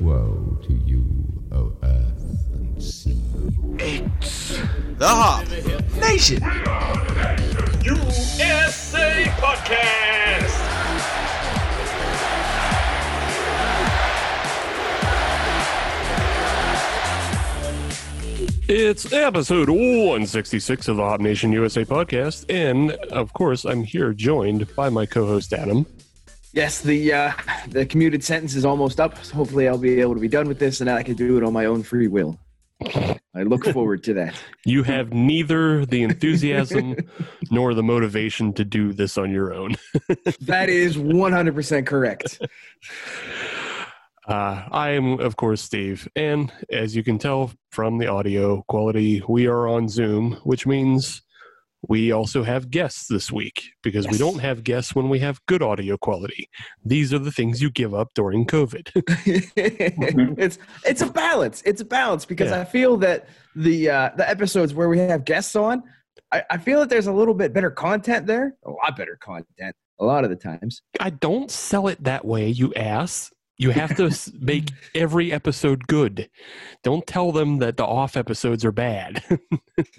Woe to you, O earth and sea. It's the Hop Nation. USA Podcast. It's episode 166 of the Hop Nation USA podcast. And of course, I'm here joined by my co host, Adam. Yes, the uh, the commuted sentence is almost up. So hopefully, I'll be able to be done with this, and I can do it on my own free will. I look forward to that. You have neither the enthusiasm nor the motivation to do this on your own. That is 100% correct. Uh, I am, of course, Steve. And as you can tell from the audio quality, we are on Zoom, which means we also have guests this week because we don't have guests when we have good audio quality. These are the things you give up during COVID. it's it's a balance. It's a balance because Yeah. I feel that the uh, the episodes where we have guests on, I, I feel that there's a little bit better content there. A lot better content. A lot of the times. I don't sell it that way, you ass. You have to make every episode good. Don't tell them that the off episodes are bad.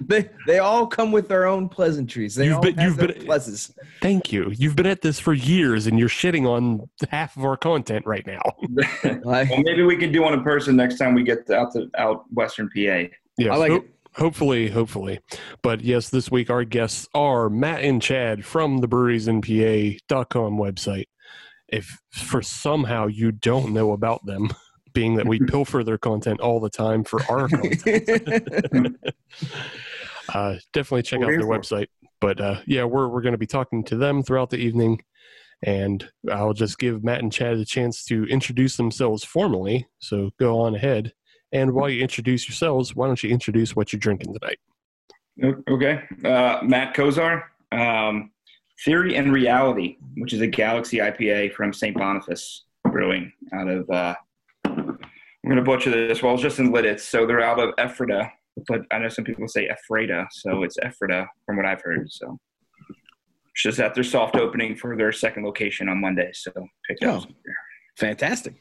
they they all come with their own pleasantries. They You've all been- have you've their been- pluses. Thank you. You've been at this for years and you're shitting on half of our content right now. Well, maybe we could do one in person next time we get out to out Western PA. Yes, I like ho- it. Hopefully, hopefully. But yes, this week our guests are Matt and Chad from the breweriesinpa.com website. If for somehow you don't know about them, being that we pilfer their content all the time for our content, uh, definitely check out We're their here it. website. But uh, yeah, we're, we're going to be talking to them throughout the evening. And I'll just give Matt and Chad a chance to introduce themselves formally. So go on ahead. And while you introduce yourselves, why don't you introduce what you're drinking tonight? Okay. Uh, Matt Kozar, um, Theory and Reality, which is a Galaxy IPA from St. Boniface Brewing out of, uh, I'm going to butcher this. Well, it's just in Lititz. So they're out of Ephrata, but I know some people say Ephrata. So it's Ephrata from what I've heard. So just at their soft opening for their second location on Monday. So picked up Oh. beer. Fantastic.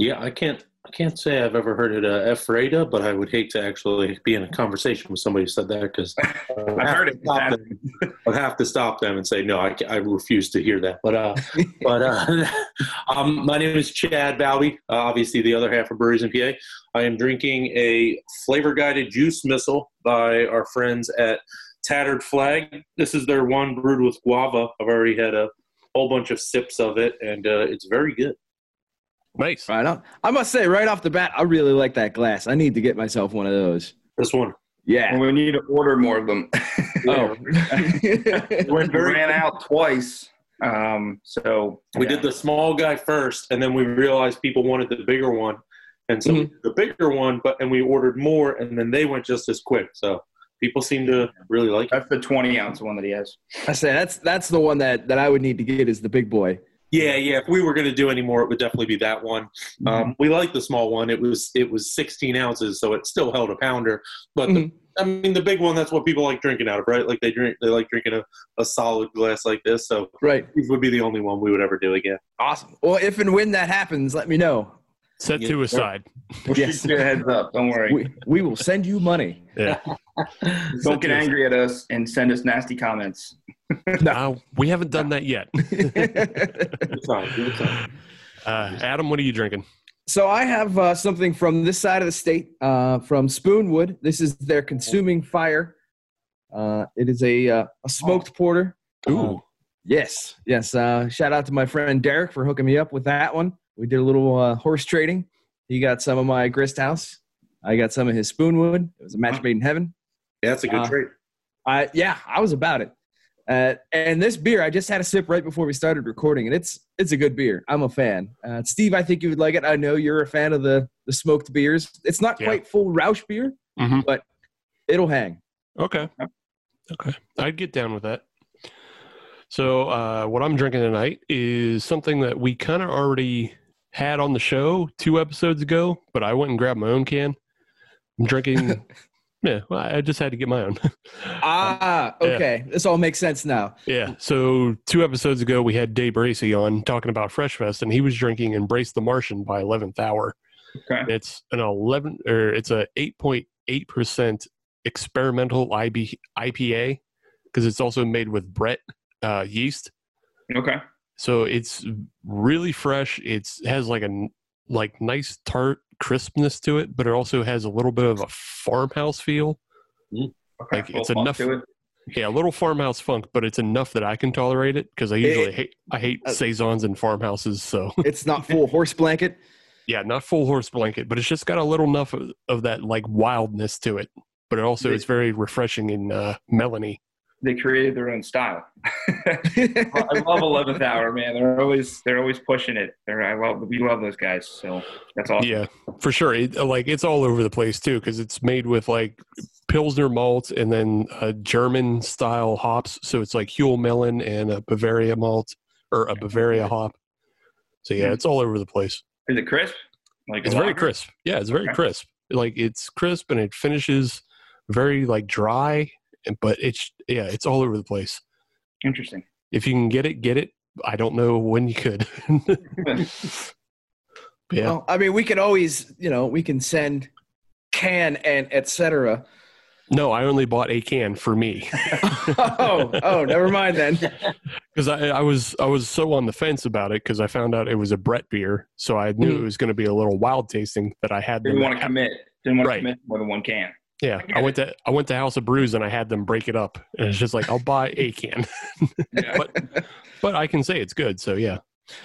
Yeah, I can't. I can't say I've ever heard it uh, Ephrata, but I would hate to actually be in a conversation with somebody who said that because I've heard it. Them. I'd have to stop them and say no. I, I refuse to hear that. But uh, but uh, um, my name is Chad Bowby. Uh, obviously, the other half of Breweries in PA. I am drinking a flavor guided juice missile by our friends at Tattered Flag. This is their one brewed with guava. I've already had a whole bunch of sips of it, and uh, it's very good. Nice. Right on. I must say, right off the bat, I really like that glass. I need to get myself one of those. This one. Yeah. Well, we need to order more of them. Oh. we ran out twice. Um, so We yeah. did the small guy first, and then we realized people wanted the bigger one, and so Mm-hmm. did the bigger one. But and we ordered more, and then they went just as quick. So people seem to really like it. That's the 20 ounce one that he has. I say that's that's the one that that I would need to get is the big boy. Yeah, yeah. If we were going to do any more, it would definitely be that one. Mm-hmm. Um, we like the small one. It was it was 16 ounces, so it still held a pounder. But the, Mhm. I mean, the big one that's what people like drinking out of, right? Like they drink, they like drinking a, a solid glass like this. So Right. these would be the only one we would ever do again. Awesome. Well, if and when that happens, let me know. Set Yeah. two aside. We'll Yes. shoot you a heads up. Don't worry. We, we will send you money. Yeah. Don't get angry at us and send us nasty comments. Uh, we haven't done that yet. Good time, good time. Uh, Adam, what are you drinking? so I have uh, something from this side of the state, uh, from Spoonwood. This is their Consuming Fire. Uh, it is a uh, a smoked porter. Ooh. Yes, yes. Uh, shout out to my friend Derek for hooking me up with that one. We did a little uh, horse trading. He got some of my grist house. I got some of his spoonwood. It was a match made in heaven. Yeah, that's a good Uh, trait. I yeah, I was about it. Uh, and this beer, I just had a sip right before we started recording, and it's it's a good beer. I'm a fan. Uh, Steve, I think you would like it. I know you're a fan of the the smoked beers. It's not Yeah. quite full Rauch beer, Mhm. but it'll hang. Okay. Okay. I'd get down with that. So, uh, what I'm drinking tonight is something that we kind of already had on the show two episodes ago, but I went and grabbed my own can. I'm drinking Yeah, well, I just had to get my own. Ah, okay. This all makes sense now. yeah. So two episodes ago, we had Dave Bracey on talking about Fresh Fest, and he was drinking Embrace the Martian by Eleventh Hour. Okay. It's an eleven or it's a eight point eight percent experimental IB, IPA because it's also made with Brett uh, yeast. Okay. So it's really fresh. It's has like a like nice tart crispness to it, but it also has a little bit of a farmhouse feel. Okay. Like, it's enough- it. Yeah, a little farmhouse funk, but it's enough that I can tolerate it because I usually hate I hate uh, saisons and farmhouses. So It's not full horse blanket. yeah, not full horse blanket, but it's just got a little enough of, of that like wildness to it. But it also Yeah. is very refreshing and uh, melony. They created their own style. I love Eleventh Hour, man. They're always they're always pushing it. They're, I love we love those guys. So that's awesome. Yeah, for sure. It, like it's all over the place too because it's made with like pilsner malt and then uh, German style hops. So it's like Huell Melon and a Bavaria malt or a Bavaria hop. So yeah, it's all over the place. Is it crisp? Like It's very lager? crisp. Yeah, it's very Okay. crisp. Like it's crisp and it finishes very like dry, but it's yeah, it's all over the place. Interesting. If you can get it, get it. I don't know when you could. Yeah, Well, I mean, we can always, you know, we can send can and etc. no, I only bought a can for me. oh, oh, never mind then. because I, I was I was so on the fence about it because I found out it was a Brett beer, so I knew Mm. it was going to be a little wild tasting that I had. Didn't want to commit. Didn't want Right. to commit more than one can. Yeah, I went to I went to House of Brews and I had them break it up, and it's just like I'll buy a can, but but I can say it's good. So yeah,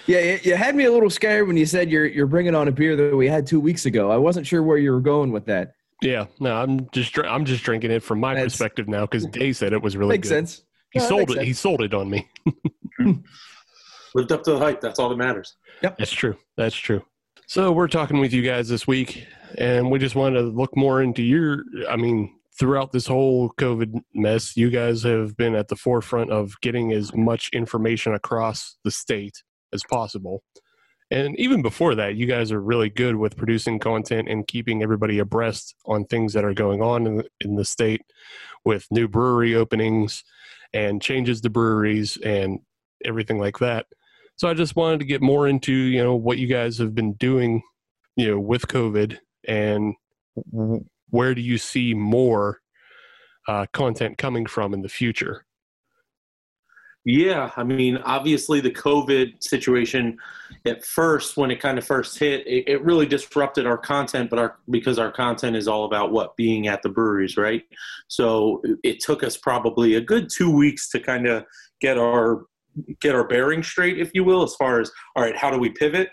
Yeah, you, you had me a little scared when you said you're you're bringing on a beer that we had two weeks ago. I wasn't sure where you were going with that. yeah. No, I'm just I'm just drinking it from my That's- perspective now because Dave said it was really Makes good. sense. He No, sold makes it. He sold it on me. Lived up to the hype. That's all that matters. Yep, that's true. That's true. So we're talking with you guys this week, and we just wanted to look more into your. I mean, throughout this whole COVID mess, you guys have been at the forefront of getting as much information across the state as possible. And even before that, you guys are really good with producing content and keeping everybody abreast on things that are going on in the, in the state with new brewery openings and changes to breweries and everything like that. So I just wanted to get more into, you know, what you guys have been doing, you know, with COVID and where do you see more uh, content coming from in the future? Yeah, I mean, obviously the COVID situation at first, when it kind of first hit, it, it really disrupted our content, but our because our content is all about what being at the breweries, right? So it took us probably a good two weeks to kind of get our get our bearings straight, if you will, as far as all right, how do we pivot?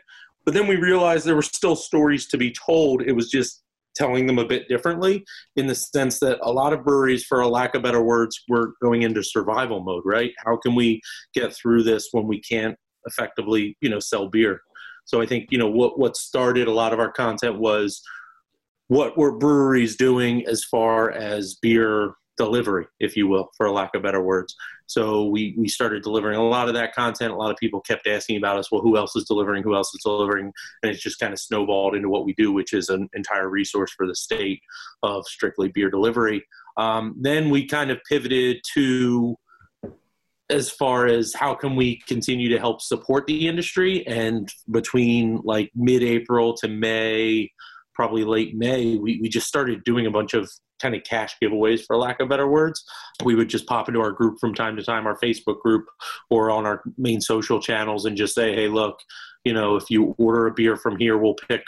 But then we realized there were still stories to be told. It was just telling them a bit differently in the sense that a lot of breweries, for a lack of better words, were going into survival mode, right? How can we get through this when we can't effectively, you know, sell beer? So I think, you know, what, what started a lot of our content was what were breweries doing as far as beer delivery, if you will, for a lack of better words. So we, we started delivering a lot of that content. A lot of people kept asking about us, well, who else is delivering? Who else is delivering? And it's just kind of snowballed into what we do, which is an entire resource for the state of strictly beer delivery. Um, then we kind of pivoted to as far as how can we continue to help support the industry and between like mid-april to may probably late may we, we just started doing a bunch of kind of cash giveaways for lack of better words. We would just pop into our group from time to time our facebook group or on our main social channels and just say hey look you know if you order a beer from here we'll pick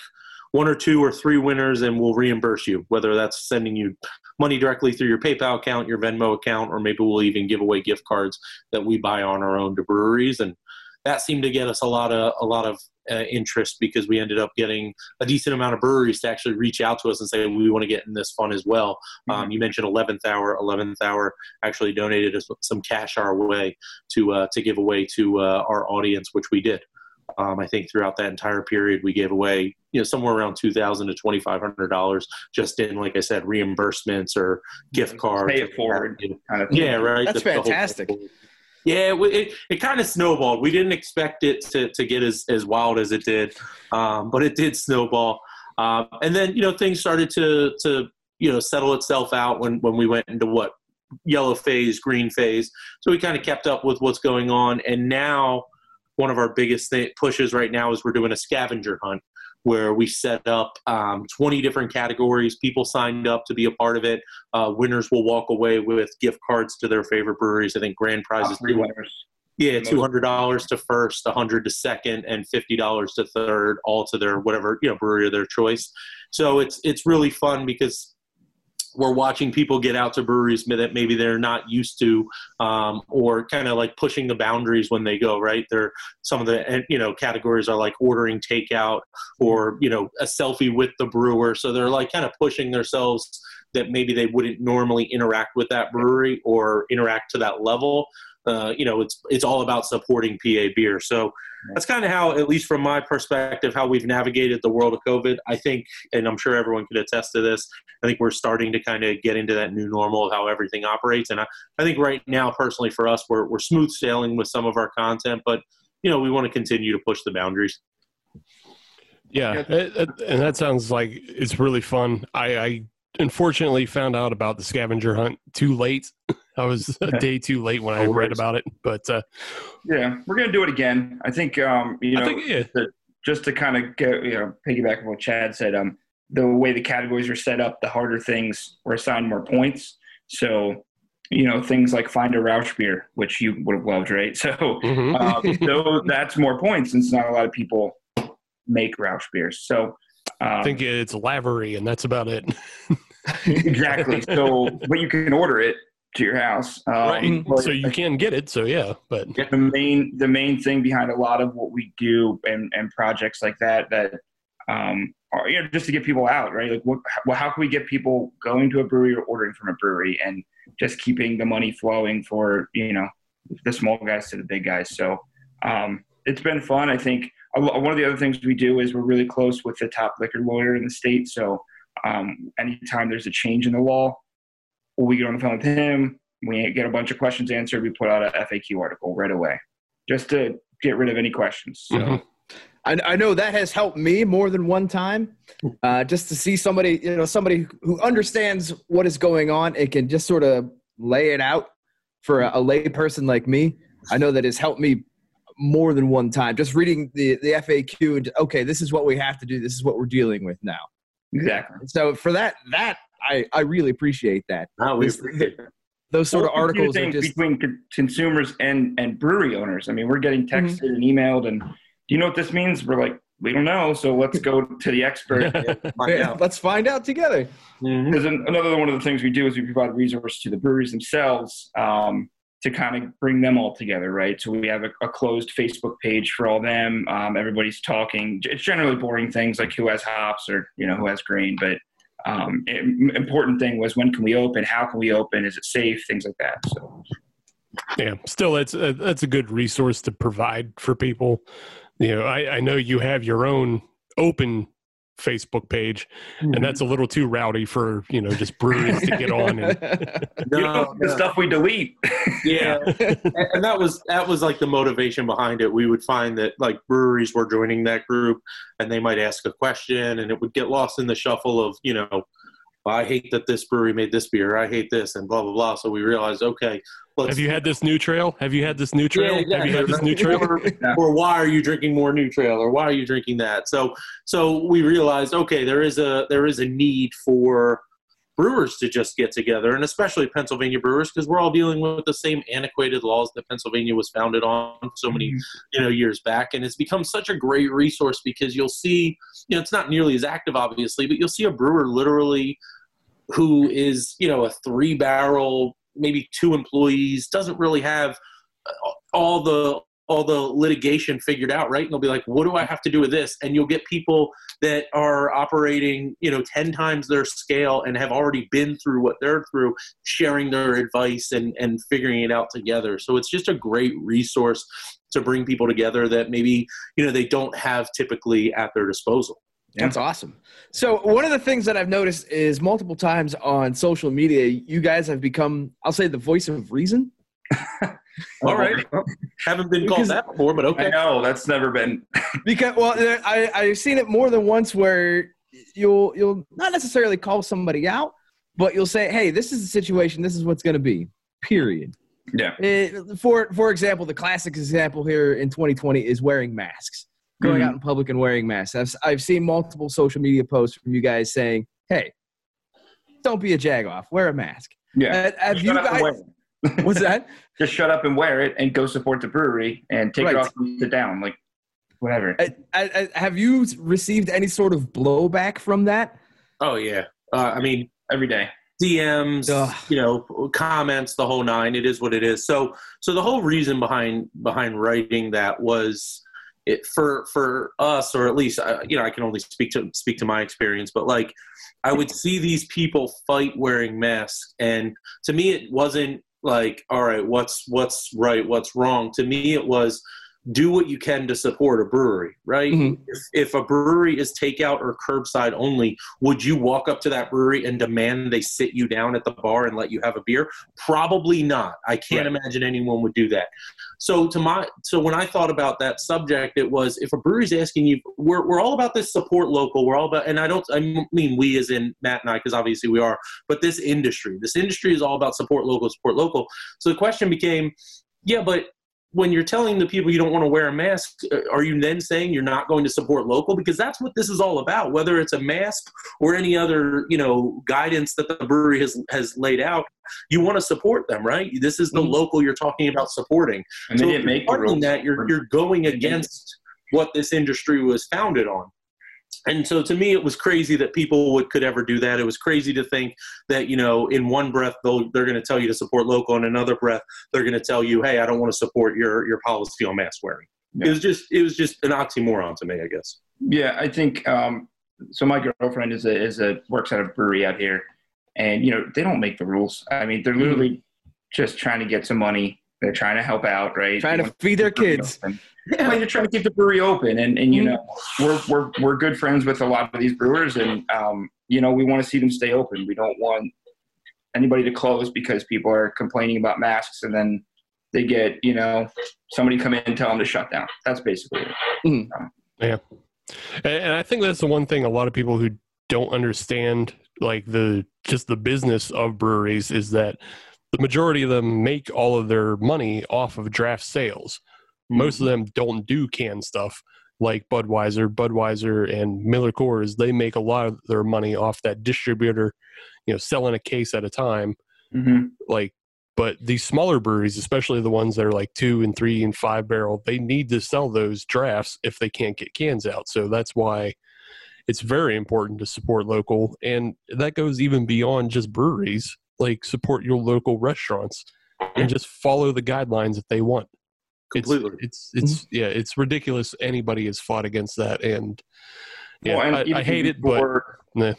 one or two or three winners and we'll reimburse you whether that's sending you money directly through your paypal account your venmo account or maybe we'll even give away gift cards that we buy on our own to breweries. And that seemed to get us a lot of a lot of uh, interest because we ended up getting a decent amount of breweries to actually reach out to us and say we want to get in this fun as well. Um, you mentioned 11th hour. 11th hour actually donated us some cash our way to uh, to give away to uh, our audience, which we did. Um, I think throughout that entire period, we gave away you know somewhere around two thousand to twenty five hundred dollars just in, like I said, reimbursements or gift cards. Pay it forward. Kind of. Yeah, right. That's the whole- fantastic. Yeah, it, it, kind of snowballed. We didn't expect it to, to get as, as wild as it did, um, but it did snowball. Um, and then, you know, things started to, to you know settle itself out when when we went into what yellow phase, green phase. So we kind of kept up with what's going on, and now one of our biggest th- pushes right now is we're doing a scavenger hunt where we set up um, 20 different categories. People signed up to be a part of it. Uh, winners will walk away with gift cards to their favorite breweries. I think grand prize is Three winners. yeah, two hundred dollars to first, a hundred to second, and fifty dollars to third, all to their whatever you know brewery of their choice. So it's it's really fun because we're watching people get out to breweries that maybe they're not used to, um, or kind of like pushing the boundaries when they go. Right, there some of the you know categories are like ordering takeout or you know a selfie with the brewer. So they're like kind of pushing themselves that maybe they wouldn't normally interact with that brewery or interact to that level uh, you know, it's it's all about supporting PA beer. So that's kind of how, at least from my perspective, how we've navigated the world of COVID. I think, and I'm sure everyone could attest to this. I think we're starting to kind of get into that new normal of how everything operates. And I, I think right now, personally, for us, we're we're smooth sailing with some of our content, but you know, we want to continue to push the boundaries. Yeah, it- it- and that sounds like it's really fun. I, I unfortunately found out about the scavenger hunt too late. I was a day too late when I read about it, but uh, Yeah, we're gonna do it again. I think um, you know, think yeah, just to kind of get you know piggyback on what Chad said. Um, the way the categories are set up, the harder things were assigned more points. So, you know, things like find a Rauch beer, which you would have loved, right? So, Mhm. um, so that's more points since not a lot of people make Rauch beers. So, um, I think it's Lavery, and that's about it. exactly. So, but you can order it to your house. Um, right. So you can get it. So yeah, but the main the main thing behind a lot of what we do and, and projects like that that um, are you know just to get people out right like what well, how can we get people going to a brewery or ordering from a brewery and just keeping the money flowing for you know the small guys to the big guys so um, it's been fun I think one of the other things we do is we're really close with the top liquor lawyer in the state so um, anytime there's a change in the law we get on the phone with him we get a bunch of questions answered. We put out a FAQ article right away, just to get rid of any questions. So Mhm. I, I know that has helped me more than one time. Uh, just to see somebody, you know, somebody who understands what is going on, it can just sort of lay it out for a, a lay person like me. I know that has helped me more than one time. Just reading the the FAQ and okay, this is what we have to do. This is what we're dealing with now. exactly. So for that, that I I really appreciate that. No, we This- appreciate that. Those sort of articles are just between con- consumers and and brewery owners. I mean, we're getting Mm-hmm. texted and emailed, and do you know what this means? We're like, we don't know, so let's go to the expert. Find Yeah, let's find out together. Mhm. Because an- another one of the things we do is we provide resources to the breweries themselves um, to kind of bring them all together, right? So we have a, a closed Facebook page for all them. Um, everybody's talking. It's generally boring things like who has hops or you know who has grain, but um, important thing was when can we open? How can we open? Is it safe? Things like that. So yeah, still, it's a, that's a good resource to provide for people. You know, I, I know you have your own open Facebook page, and that's a mm-hmm. little too rowdy for you know just breweries to get on. And, No, you know, the stuff we delete. yeah and, and that was that was like the motivation behind it we would find that like breweries were joining that group and they might ask a question and it would get lost in the shuffle of you know i hate that this brewery made this beer. I hate this and blah blah blah. So we realized okay let's have you had this new trail? Have you had this new trail? Yeah, Have you had this new trail? or, or why are you drinking more new trail? Or why are you drinking that? So so we realized okay there is a there is a need for brewers to just get together and especially pennsylvania brewers because we're all dealing with the same antiquated laws that pennsylvania was founded on so many mm-hmm. you know years back. And it's become such a great resource because you'll see you know it's not nearly as active obviously but you'll see a brewer literally who is you know a three barrel maybe two employees doesn't really have uh, all the all the litigation figured out right? And they'll be like what do i have to do with this? And you'll get people that are operating you know 10 times their scale and have already been through what they're through sharing their advice and and figuring it out together. So it's just a great resource to bring people together that maybe you know they don't have typically at their disposal That's awesome. So one of the things that I've noticed is multiple times on social media, you guys have become, I'll say, the voice of reason. all right haven't been called Because- that before but okay know that's never been. Because well, there- I I've seen it more than once where you'll you'll not necessarily call somebody out, but you'll say, "Hey, this is the situation. This is what's going to be." Period. Yeah. It- for for example, the classic example here in 2020 is wearing masks. Going out in public and wearing masks. I've, I've seen multiple social media posts from you guys saying, "Hey, don't be a jagoff. Wear a mask." Yeah. Uh, have you shut up and guys? What's that? Just shut up and wear it and go support the brewery and take Right. it off and sit down. Like, whatever. Uh, uh, uh, have you received any sort of blowback from that? Oh yeah. Uh, I mean, Every day. DMs, Ugh. you know, comments, the whole nine. It is what it is. So, so the whole reason behind behind writing that was it for for us, or at least uh, you know, I can only speak to speak to my experience, but like I would see these people fight wearing masks, and to me, it wasn't like, all right, what's what's right, what's wrong. To me, it was do what you can to support a brewery, right? Mhm. If, if a brewery is takeout or curbside only, would you walk up to that brewery and demand they sit you down at the bar and let you have a beer? Probably not. I can't Right. imagine anyone would do that. So to my so when I thought about that subject, it was if a brewery's asking you, we're we're all about this support local. We're all about, and I don't I mean we as in Matt and I because obviously we are, but this industry, this industry is all about support local, support local. So the question became, yeah, but when you're telling the people you don't want to wear a mask, uh, are you then saying you're not going to support local? Because that's what this is all about. Whether it's a mask or any other, you know, guidance that the brewery has has laid out, you want to support them, right? This is the Mhm. local you're talking about supporting. And so they didn't make the rules. that, you're you're going against what this industry was founded on. And so to me, it was crazy that people would could ever do that. It was crazy to think that you know, in one breath they'll, they're going to tell you to support local, in another breath they're going to tell you, "Hey, I don't want to support your your policy on mask wearing." Yeah. It was just it was just an oxymoron to me, I guess. Yeah, I think um, so. My girlfriend is a is a works at a brewery out here, and you know they don't make the rules. I mean, they're literally just trying to get some money. They're trying to help out, right? Trying They to feed their keep the brewery kids. Open. Yeah, they're trying to keep the brewery open, and and you Mhm. know we're we're we're good friends with a lot of these brewers, and um, you know we want to see them stay open. We don't want anybody to close because people are complaining about masks, and then they get you know somebody come in and tell them to shut down. That's basically it. And, and I think that's the one thing a lot of people who don't understand, like the just the business of breweries, is that the majority of them make all of their money off of draft sales. Most of them don't do canned stuff like Budweiser, Budweiser, and Miller Coors. They make a lot of their money off that distributor, you know, selling a case at a time. Mm-hmm. like but these smaller breweries especially the ones that are like two and three and five barrel they need to sell those drafts if they can't get cans out. So that's why it's very important to support local. And that goes even beyond just breweries. Like support your local restaurants and just follow the guidelines that they want It's- Completely. it's it's, yeah it's ridiculous anybody has fought against that and yeah Well, and I, I hate it but Nah.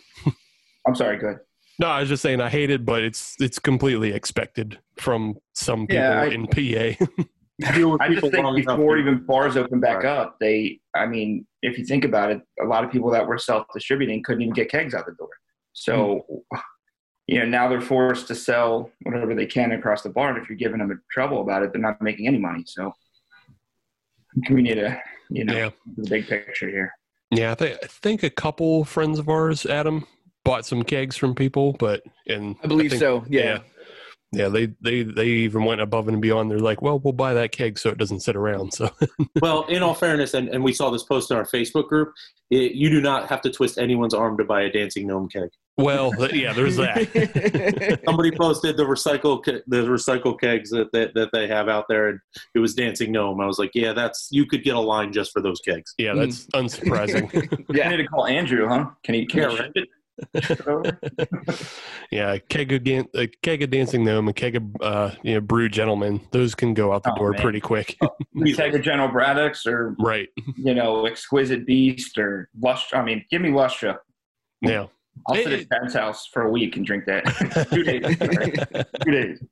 I'm sorry. Good. no, I was just saying I hate it, but it's it's completely expected from some people Yeah, I- in PA. I just people think before even bars open back Right. up, they, I mean, if you think about it, a lot of people that were self distributing couldn't even get kegs out the door. So, Hmm. you know, now they're forced to sell whatever they can across the bar. And if you're giving them trouble about it, they're not making any money. So, we need to, you know, yeah, the big picture here. yeah. I think I think a couple friends of ours, Adam, bought some kegs from people, but and I believe think- so. Yeah. yeah. Yeah, they, they they even went above and beyond. They're like, well, we'll buy that keg so it doesn't sit around. So Well, in all fairness, and, and we saw this post in our Facebook group, it, you do not have to twist anyone's arm to buy a dancing gnome keg. well, th- yeah, there's that. Somebody posted the recycle the recycle kegs that, that that they have out there, and it was dancing gnome. I was like, yeah, that's you could get a line just for those kegs. Yeah, that's hmm. unsurprising. yeah, I need to call Andrew, huh? Can he, can Yeah, he right. Ship it? Ship it over? yeah, keg of a keg of dancing gnome, a keg of uh, you know, Brew Gentlemen. Those can go out the Oh, door man. pretty quick. Take a General Braddocks or, right. you know, Exquisite Beast or Lustra. I mean, give me Lustra. Yeah. I'll sit at Ben's house for a week and drink that. Two days. Two days.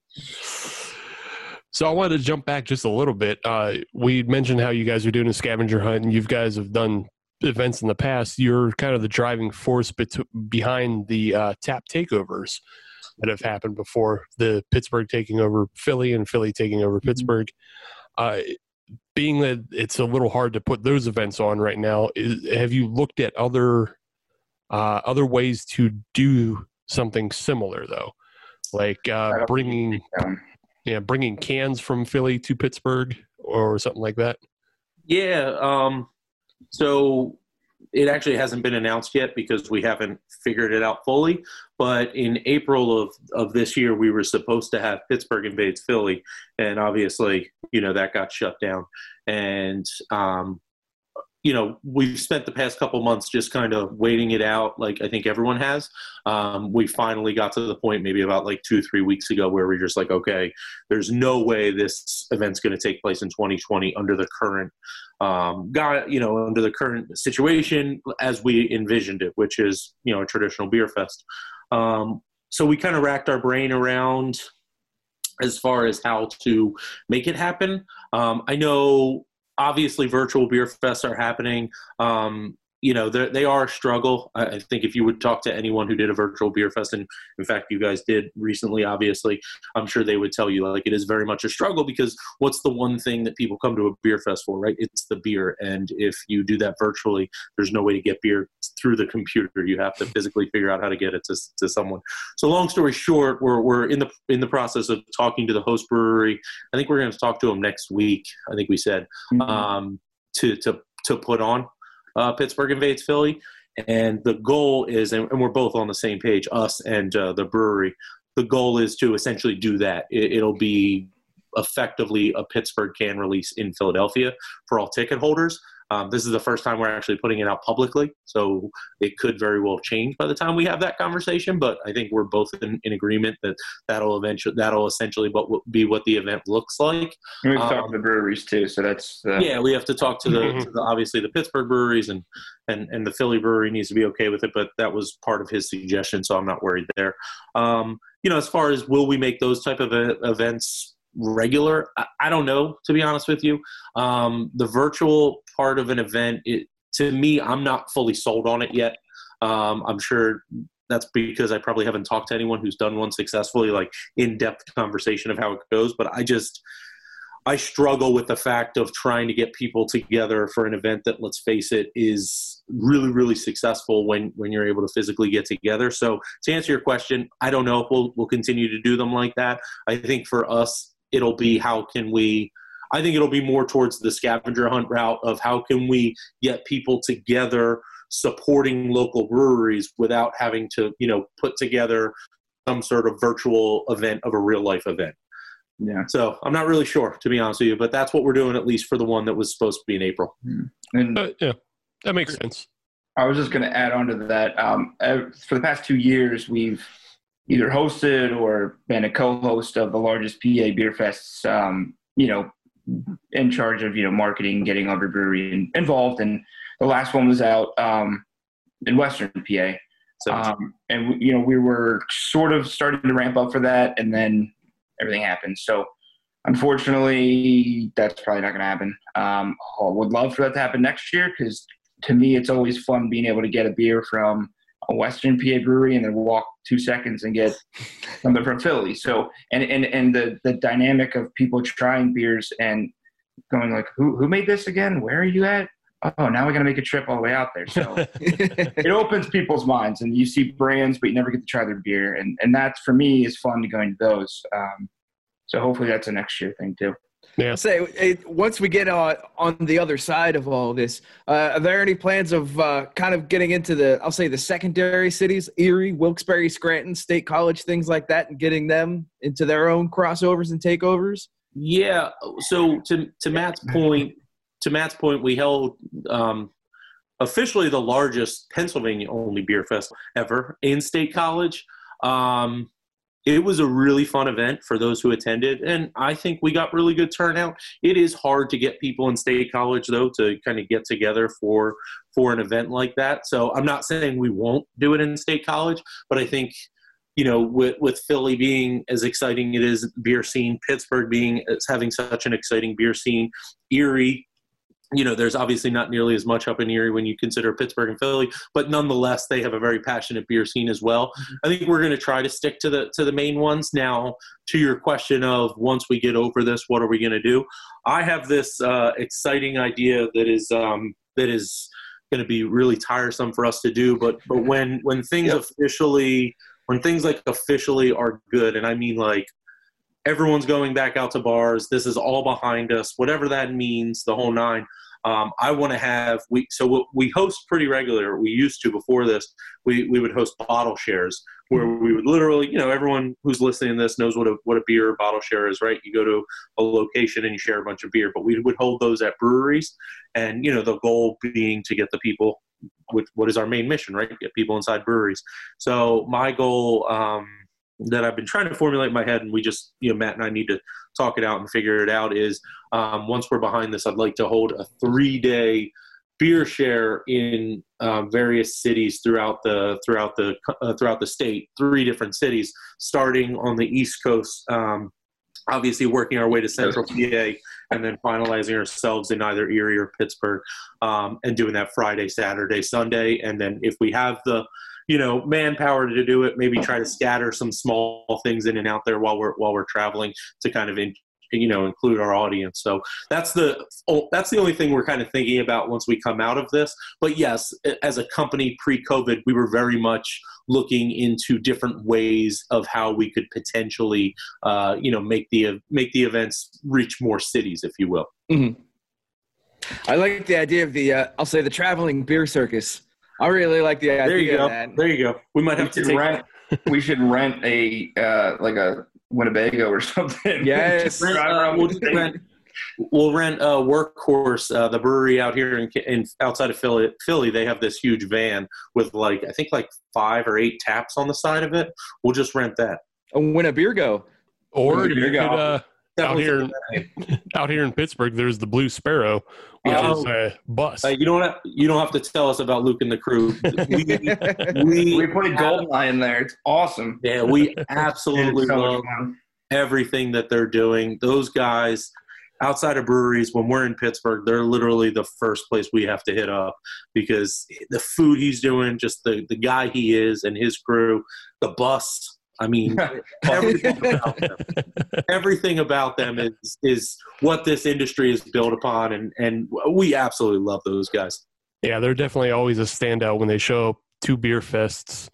So I wanted to jump back just a little bit. Uh, we mentioned how you guys are doing a scavenger hunt, and you guys have done events in the past. You're kind of the driving force bet- behind the uh, tap takeovers that have happened before. The Pittsburgh taking over Philly and Philly taking over Pittsburgh. Uh, being that it's a little hard to put those events on right now, is, have you looked at other uh, other ways to do something similar though, like uh, bringing think that one. yeah bringing cans from Philly to Pittsburgh or something like that. Yeah. Um, so it actually hasn't been announced yet because we haven't figured it out fully. But in April of, of this year, we were supposed to have Pittsburgh invades Philly, and obviously, you know, that got shut down. And um, you know, we've spent the past couple months just kind of waiting it out, like I think everyone has. Um, we finally got to the point, maybe about like two, three weeks ago, where we're just like, okay, there's no way this event's going to take place in 2020 under the current, um, got you know, under the current situation as we envisioned it, which is you know a traditional beer fest. Um, so we kind of racked our brain around as far as how to make it happen. Um, I know obviously virtual beer fests are happening. Um, you know, they are a struggle. I think if you would talk to anyone who did a virtual beer fest, and in fact, you guys did recently, obviously, I'm sure they would tell you like it is very much a struggle because what's the one thing that people come to a beer fest for, right? It's the beer. And if you do that virtually, there's no way to get beer through the computer. You have to physically figure out how to get it to, to someone. So long story short, we're, we're in the in the process of talking to the host brewery. I think we're going to talk to them next week. I think we said um, to to to put on uh, Pittsburgh invades Philly, and the goal is, and, we're both on the same page, us and uh, the brewery. The goal is to essentially do that. It, it'll be effectively a Pittsburgh can release in Philadelphia for all ticket holders. Um, this is the first time we're actually putting it out publicly, so it could very well change by the time we have that conversation. But I think we're both in, in agreement that that'll eventually that'll essentially what be what the event looks like. And We've talked Um, to the breweries too, so that's uh, Yeah, we have to talk to the, Mhm. to the obviously the Pittsburgh breweries and, and and the Philly brewery needs to be okay with it, but that was part of his suggestion, so I'm not worried there. Um, you know, as far as will we make those type of events regular, I, I don't know to be honest with you. Um, the virtual part of an event, it to me, I'm not fully sold on it yet. Um, I'm sure that's because I probably haven't talked to anyone who's done one successfully, like in depth conversation of how it goes. But I just I struggle with the fact of trying to get people together for an event that, let's face it, is really, really successful when when you're able to physically get together. So to answer your question, I don't know if we'll we'll continue to do them like that. I think for us, it'll be how can we. I think it'll be more towards the scavenger hunt route of how can we get people together supporting local breweries without having to, you know, put together some sort of virtual event of a real life event. yeah. So I'm not really sure, to be honest with you, but that's what we're doing at least for the one that was supposed to be in April. And Uh, yeah, that makes sense. I was just going to add on to that. Um, for the past two years, we've either hosted or been a co-host of the largest PA beer fests. Um, you know, in charge of you know marketing, getting every brewery in, involved. And the last one was out um, in Western PA. So Um, and you know, we were sort of starting to ramp up for that, and then everything happened. So, unfortunately, that's probably not going to happen. Um, I would love for that to happen next year because to me, it's always fun being able to get a beer from a Western PA brewery and then walk two seconds and get something from Philly. So, and and and the the dynamic of people trying beers and going like, who who made this again? Where are you at? Oh, now we got to make a trip all the way out there. So it opens people's minds and you see brands but you never get to try their beer and and that's for me is fun to go into those um, so hopefully that's a next year thing too Yeah. say it, once we get uh, on the other side of all this, uh, are there any plans of uh, kind of getting into the I'll say the secondary cities, Erie, Wilkes-Barre, Scranton, State College, things like that, and getting them into their own crossovers and takeovers? yeah, so to to Matt's point, to Matt's point, we held um, officially the largest Pennsylvania only beer fest ever in State College. Um, it was a really fun event for those who attended, and I think we got really good turnout. It is hard to get people in State College though to kind of get together for for an event like that. So I'm not saying we won't do it in State College, but I think you know with with Philly being as exciting it is beer scene, Pittsburgh being as having such an exciting beer scene, Erie you know, there's obviously not nearly as much up in Erie when you consider Pittsburgh and Philly, but nonetheless, they have a very passionate beer scene as well. I think we're going to try to stick to the to the main ones. Now, to your question of once we get over this, what are we going to do? I have this uh, exciting idea that is um, that is going to be really tiresome for us to do, but but when when things Yep. officially when things like officially are good, and I mean like everyone's going back out to bars. This is all behind us. Whatever that means, the whole nine. Um, I want to have we so we- host pretty regular. We used to before this. We we would host bottle shares where we would literally, you know, everyone who's listening to this knows what a what a beer bottle share is, right? You go to a location and you share a bunch of beer, but we would hold those at breweries, and you know the goal being to get the people. What is our main mission, right? Get people inside breweries. So my goal um, that I've been trying to formulate in my head, and we just, you know, Matt and I need to talk it out and figure it out. Is um, once we're behind this, I'd like to hold a three-day beer share in um, various cities throughout the throughout the uh, throughout the state. Three different cities, starting on the East Coast. Um, obviously, working our way to Central PA, and then finalizing ourselves in either Erie or Pittsburgh, um, and doing that Friday, Saturday, Sunday, and then if we have the you know manpower to do it maybe try to scatter some small things in and out there while we're while we're traveling to kind of in, you know include our audience. So that's the oh, that's the only thing we're kind of thinking about once we come out of this. But yes as a company pre-covid we were very much looking into different ways of how we could potentially uh, you know make the make the events reach more cities if you will. I like the idea of the, uh, I'll say the traveling beer circus. I really like the idea there you go that. there you go we might We have to take rent. we should rent a uh, like a Winnebago or something. Yes. Rent, uh, we'll, just rent, we'll rent a workhorse. Uh, the brewery out here in, in outside of Philly, Philly, they have this huge van with like I think like five or eight taps on the side of it. We'll just rent that. And when a beer go. Or There you you could, go. out here, think of that. out here in Pittsburgh, there's the Blue Sparrow, which Oh. is a bus. Uh, you don't have, you don't have to tell us about Luke and the crew. We, We we put a gold line there. It's awesome. yeah, we absolutely so love fun. everything that they're doing. Those guys outside of breweries, when we're in Pittsburgh, they're literally the first place we have to hit up because the food he's doing, just the, the guy he is and his crew, the bus. I mean, everything about them, everything about them is is what this industry is built upon, and and we absolutely love those guys. Yeah, they're definitely always a standout when they show up to beer fests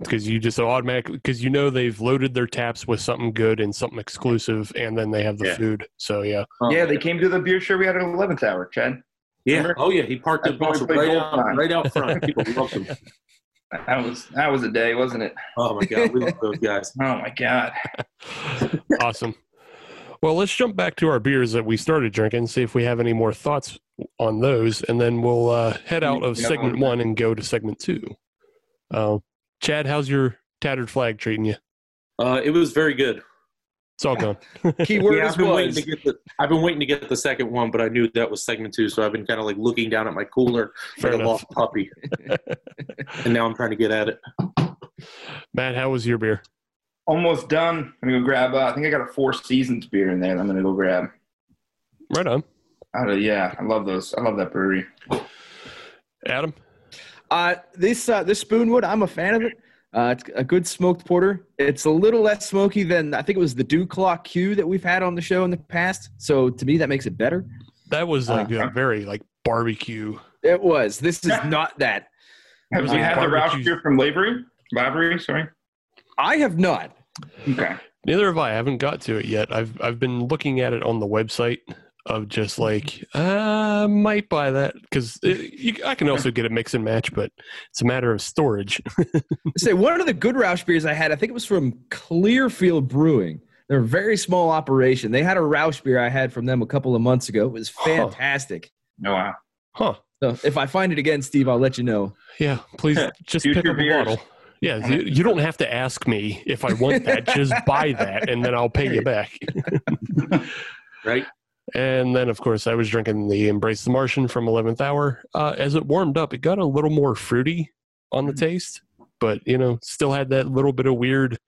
because you just automatically because you know they've loaded their taps with something good and something exclusive, and then they have the Yeah. food. So yeah, Um, Yeah, they came to the beer show we had at 11th hour, Chad. yeah. Remember? Oh yeah, he parked the That's bus right out, right out front. People love him. That was that was a day, wasn't it? Oh my god, we love those guys. Oh my god. awesome. Well, let's jump back to our beers that we started drinking, see if we have any more thoughts on those, and then we'll uh, head out of Yeah. segment one and go to segment two. Uh, Chad, how's your tattered flag treating you? Uh, it was very good. It's all gone. Keyword Yeah, is I've been waiting to get the. I've been waiting to get the second one, but I knew that was segment two, so I've been kind of like looking down at my cooler Fair like a lost puppy, and now I'm trying to get at it. Matt, how was your beer? Almost done. I'm gonna go grab. Uh, I think I got a Four Seasons beer in there. that I'm gonna go grab. Right on. Out of, yeah, I love those. I love that brewery. Adam? Uh, this uh, this Spoonwood, I'm a fan of it. Uh, it's a good smoked porter. It's a little less smoky than I think it was the Dew Clock Q that we've had on the show in the past. So to me, that makes it better. That was like Uh, a very like barbecue. It was. This is not that. Have was you like had the Rauch barbecue- beer from Lavery? Lavery, sorry. I have not. Okay. Neither have I. I haven't got to it yet. I've I've been looking at it on the website of just like uh might buy that because I can also get a mix and match, but it's a matter of storage. Say one of the good Roush beers I had, I think it was from Clearfield Brewing. They're a very small operation. They had a Rauch beer I had from them a couple of months ago. It was fantastic. Oh wow. huh? So if I find it again, Steve, I'll let you know. Yeah. Please just pick Future up a bottle. Yeah, you, you don't have to ask me if I want that. just buy that, and then I'll pay you back. Right? And then, of course, I was drinking the Embrace the Martian from 11th Hour. Uh, as it warmed up, it got a little more fruity on the taste, but, you know, still had that little bit of weird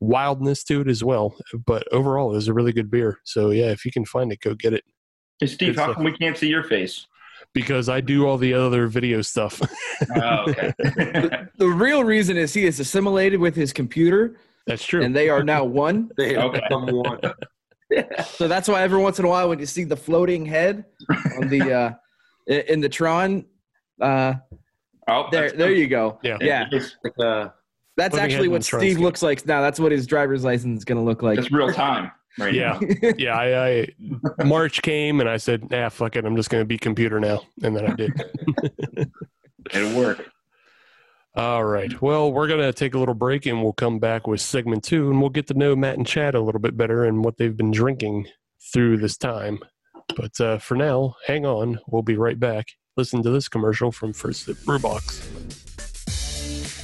wildness to it as well. But overall, it was a really good beer. So, yeah, if you can find it, go get it Hey Steve, Good how stuff. come we can't see your face? because I do all the other video stuff. Oh, okay. The real reason is he is assimilated with his computer, That's true. and they are now one. They have Okay. become one. So that's why every once in a while, when you see the floating head on the uh, in the Tron, uh, oh, there, that's- there you go. Yeah. Yeah. Like, uh, That's actually what Steve and looks like now. That's what his driver's license is going to look like. It's real time right Yeah. now. yeah, I, I March came and I said, "Nah, fuck it, I'm just going to be computer now," and then I did. It'll work. All right. Well, we're going to take a little break and we'll come back with segment two and we'll get to know Matt and Chad a little bit better and what they've been drinking through this time. But uh, for now, hang on. We'll be right back. Listen to this commercial from First Sip Brew Box.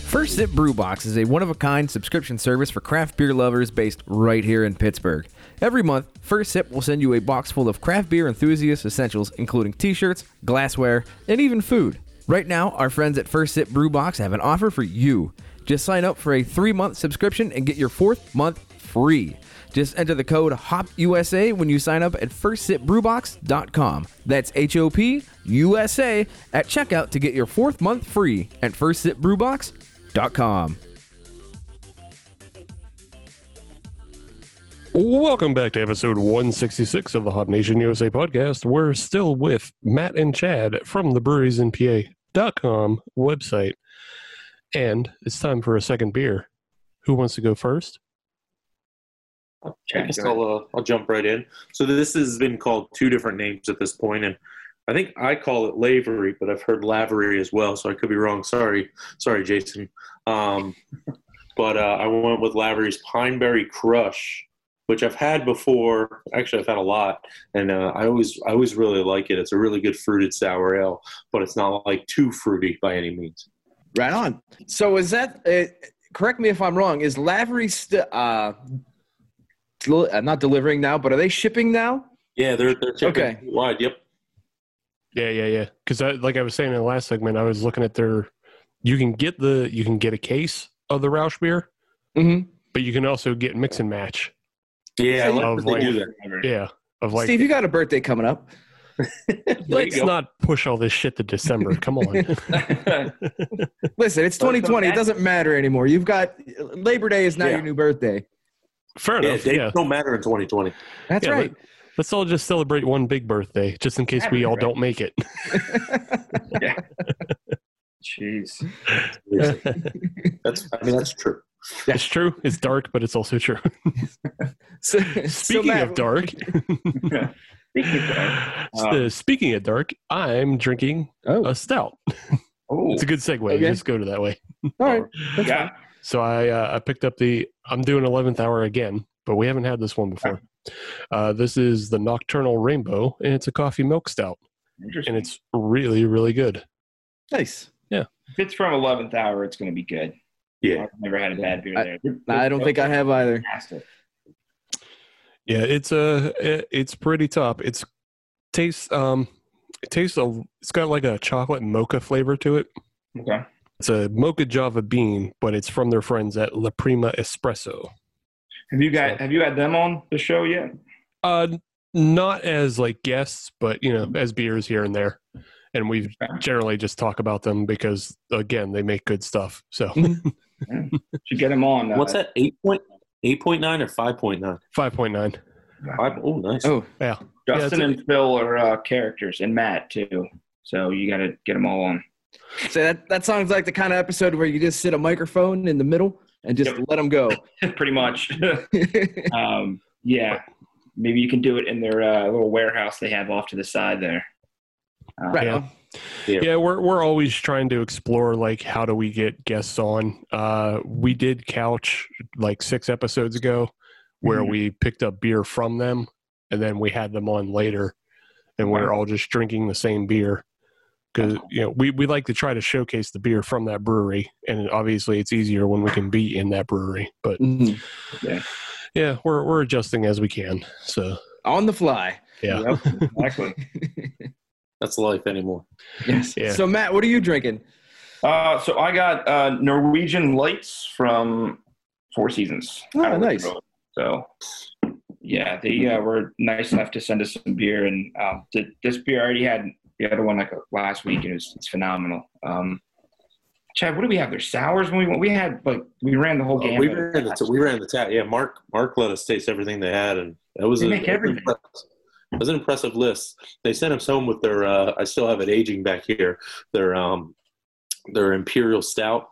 First Sip Brew Box is a one of a kind subscription service for craft beer lovers based right here in Pittsburgh. Every month, First Sip will send you a box full of craft beer enthusiast essentials, including t shirts, glassware, and even food. Right now, our friends at First Sip Brew Box have an offer for you. Just sign up for a three month subscription and get your fourth month free. Just enter the code HOPUSA when you sign up at firstsipbrewbox.com. That's H O P U S A at checkout to get your fourth month free at firstsipbrewbox.com. Welcome back to episode 166 of the Hop Nation USA podcast. We're still with Matt and Chad from the breweriesinpa.com website. And it's time for a second beer. Who wants to go first? I guess I'll, uh, I'll jump right in. So this has been called two different names at this point, and I think I call it Lavery, but I've heard Lavery as well, so I could be wrong. Sorry, sorry, Jason. Um, but uh, I went with Lavery's Pineberry Crush, which I've had before. Actually, I've had a lot, and uh, I always I always really like it. It's a really good fruited sour ale, but it's not like too fruity by any means. Right on. So is that? Uh, correct me if I'm wrong. Is Lavery still uh, del- uh, not delivering now? But are they shipping now? Yeah, they're they're shipping Okay. wide. Yep. Yeah, yeah, yeah. Because like I was saying in the last segment, I was looking at their. You can get the you can get a case of the Rauch beer, Mm-hmm. but you can also get mix and match. Yeah, I like Of that they do like- that. Yeah, of like Steve, you got a birthday coming up. Let's not push all this shit to December. Come on. Listen, it's 2020. It doesn't matter anymore. You've got Labor Day is now Yeah. your new birthday. Fair enough. dates Yeah. don't matter in 2020. That's Yeah, right. Let's all just celebrate one big birthday, just in case we all don't make it. yeah. Jeez. That's I mean that's true. It's true. It's dark, but it's also true. So, so Speaking Matt, of dark, Speaking of dark, uh, speaking of dark, I'm drinking Oh, a stout. oh, It's a good segue. Okay. Just go to that way. all right. yeah. So I uh, I picked up the. I'm doing 11th hour again, but we haven't had this one before. Uh, this is the Nocturnal Rainbow, and it's a coffee milk stout, Interesting. and it's really really good. Nice. Yeah. If it's from 11th hour, it's going to be good. Yeah. I've never had a bad beer I- there. I don't think I have either. Fantastic. Yeah, it's a it's pretty top. It's tastes um it tastes a it's got like a chocolate mocha flavor to it. Okay. It's a mocha java bean, but it's from their friends at La Prima Espresso. Have you got Have you had them on the show yet? Uh not as like guests, but you know, as beers here and there. And we Okay. generally just talk about them because again, they make good stuff. So Should get them on. Uh, What's that? Eight point eight point nine or five point nine? 5.9. Five. Oh, nice. Oh, Yeah. Justin Yeah, and Phil are uh, characters, and Matt too. So you got to get them all on. so that that sounds like the kind of episode where you just sit a microphone in the middle and just Yep. let them go. Pretty much. um, yeah. Maybe you can do it in their uh, little warehouse they have off to the side there. Uh, right. Yeah. Yeah. Yeah, we're we're always trying to explore like how do we get guests on. Uh we did couch like 6 episodes ago where Mhm. we picked up beer from them and then we had them on later and we're all just drinking the same beer cuz you know, we we like to try to showcase the beer from that brewery and obviously it's easier when we can be in that brewery. But Mhm. yeah, we're we're adjusting as we can. So, On the fly. yeah. Yep, exactly. That's life anymore. yes. Yeah. So Matt, what are you drinking? Uh, so I got uh, Norwegian Lights from Four Seasons. Oh, nice. Road. So, yeah, they uh, were nice enough to send us some beer, and um, th- this beer I already had the other one like last week, and it was, it's phenomenal. Um, Chad, what do we have? There's sours when we went. We had like we ran the whole Uh, game. we ran the we ran the tap. Yeah, Mark Mark let us taste everything they had, and it was They a, make everything. impressive. It was an impressive list. They sent us home with their. Uh, I still have it aging back here. Their um, their imperial stout.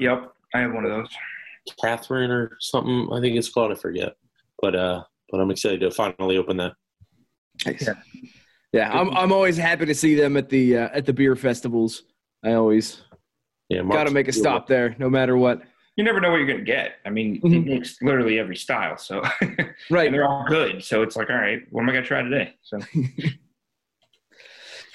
Yep. I have one of those. Catherine or something. I think it's called. I forget. But uh, but I'm excited to finally open that. Nice. Yeah, I'm I'm always happy to see them at the uh, at the beer festivals. I always Yeah, got to make a stop there, no matter what. You never know what you're gonna get. I mean, Mhm. he makes literally every style, so Right. and they're all good. So it's like, all right, what am I gonna try today? So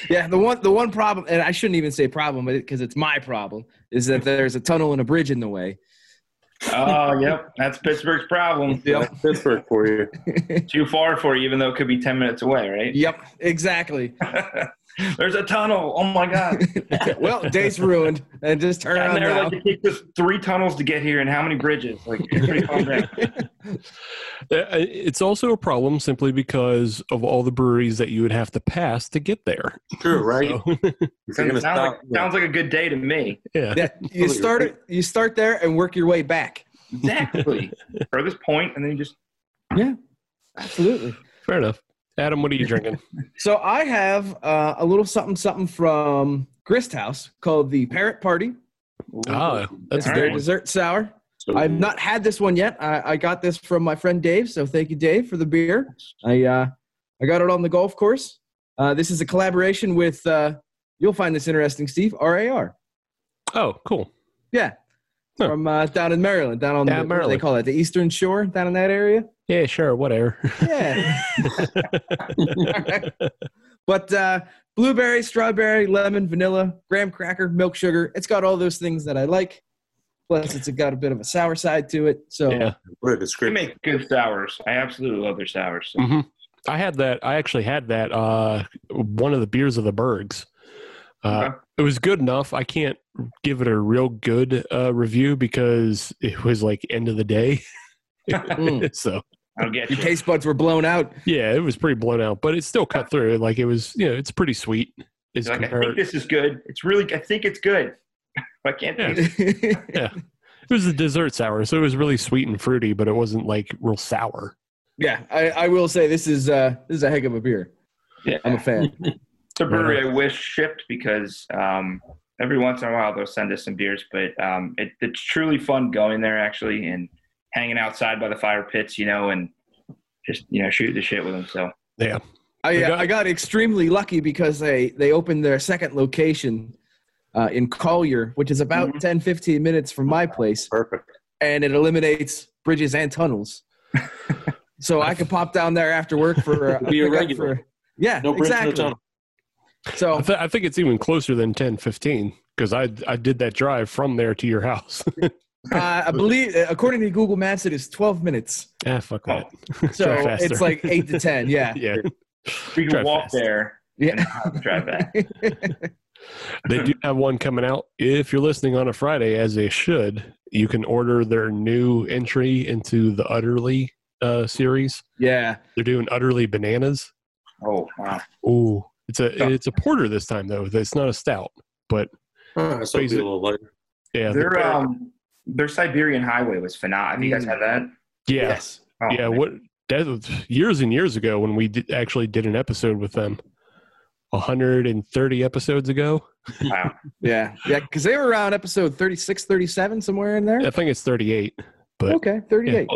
Yeah, the one the one problem, and I shouldn't even say problem because it's my problem, is that there's a tunnel and a bridge in the way. Oh, yep. That's Pittsburgh's problem. Yep. Pittsburgh for you. Too far for you, even though it could be 10 minutes away, right? Yep, exactly. There's a tunnel. Oh, my God. well, day's ruined, and just turn around they're now. like, it takes us three tunnels to get here, and how many bridges? Like, everybody calm down. It's also a problem simply because of all the breweries that you would have to pass to get there. True, right? So, If you're Sounds, like, stop- sounds like a good day to me. yeah. Yeah, you start it. You start there and work your way back. Exactly. Furthest point, and then you just yeah, Absolutely. Fair enough. Adam, what are you drinking? So I have uh, a little something something from Grist House called the Parrot Party. ah, that's It's a all their one. dessert sour. So- I've not had this one yet. I, I got this from my friend Dave, so thank you, Dave, for the beer. I uh, I got it on the golf course. Uh, this is a collaboration with. Uh, you'll find this interesting, Steve. RAR. Oh, cool. Yeah, Huh. from uh, down in Maryland, down on Down the, what Maryland. they call it, the Eastern Shore, down in that area. Yeah, sure, whatever. Yeah. but uh, blueberry, strawberry, lemon, vanilla, graham cracker, milk sugar. It's got all those things that I like. Plus, it's got a bit of a sour side to it. So yeah. What a they description. make good sours. I absolutely love their sours. So. hmm I had that. I actually had that. Uh, one of the beers of the Bergs. Uh, Okay. It was good enough. I can't give it a real good uh, review because it was like end of the day. Mm. so I'll get your you. taste buds were blown out. yeah, it was pretty blown out, but it still cut through. Like it was, you know, it's pretty sweet. Is Like, I think this is good. It's really. I think it's good. I can't. Yeah. taste it. Yeah. It was a dessert sour, so it was really sweet and fruity, but it wasn't like real sour. yeah, I, I will say this is uh, this is a heck of a beer. Yeah. I'm a fan. It's a brewery I wish shipped because um, every once in a while they'll send us some beers, but um, it, it's truly fun going there actually and hanging outside by the fire pits, you know, and just you know shoot the shit with them. So Yeah. I, uh, got- I got extremely lucky because they, they opened their second location uh, in Collier, which is about Mhm. 10, 15 minutes from my place. Perfect. and it eliminates bridges and tunnels. so I could pop down there after work for uh, Be a regular. for- yeah, No bridge, no tunnel. So I, th- I think it's even closer than 10, 15 because I I did that drive from there to your house. uh, I believe, according to Google Maps, it is 12 minutes. ah, fuck that. So it's like eight to 10. Yeah, yeah. we can Drive walk fast. there and yeah. not drive back. They do have one coming out. If you're listening on a Friday, as they should, you can order their new entry into the Utterly uh, series. yeah. They're doing Utterly Bananas. Oh wow! Ooh, it's a Yeah. it's a porter this time though. It's not a stout, but Uh, so it'd a little lighter. yeah, they're um their Siberian Highway was phenomenal. Have you guys had that? yeah, Yes. Oh, yeah. man. What that was years and years ago when we did, actually did an episode with them. 130 episodes ago. Wow. Yeah. Yeah. Because they were around episode 36, 37, somewhere in there. I think it's 38. But okay. 38.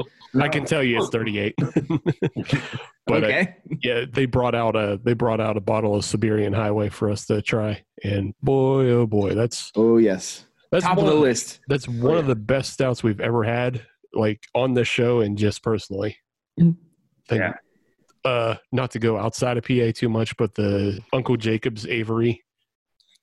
I can tell you it's 38. but uh, okay. yeah, they brought out a they brought out a bottle of Siberian Highway for us to try, and boy, oh boy, that's oh, yes. That's Top of one, the list. That's one of the best stouts we've ever had, like on this show and just personally. Think- Yeah. Uh, not to go outside of PA too much, but the Uncle Jacob's Avery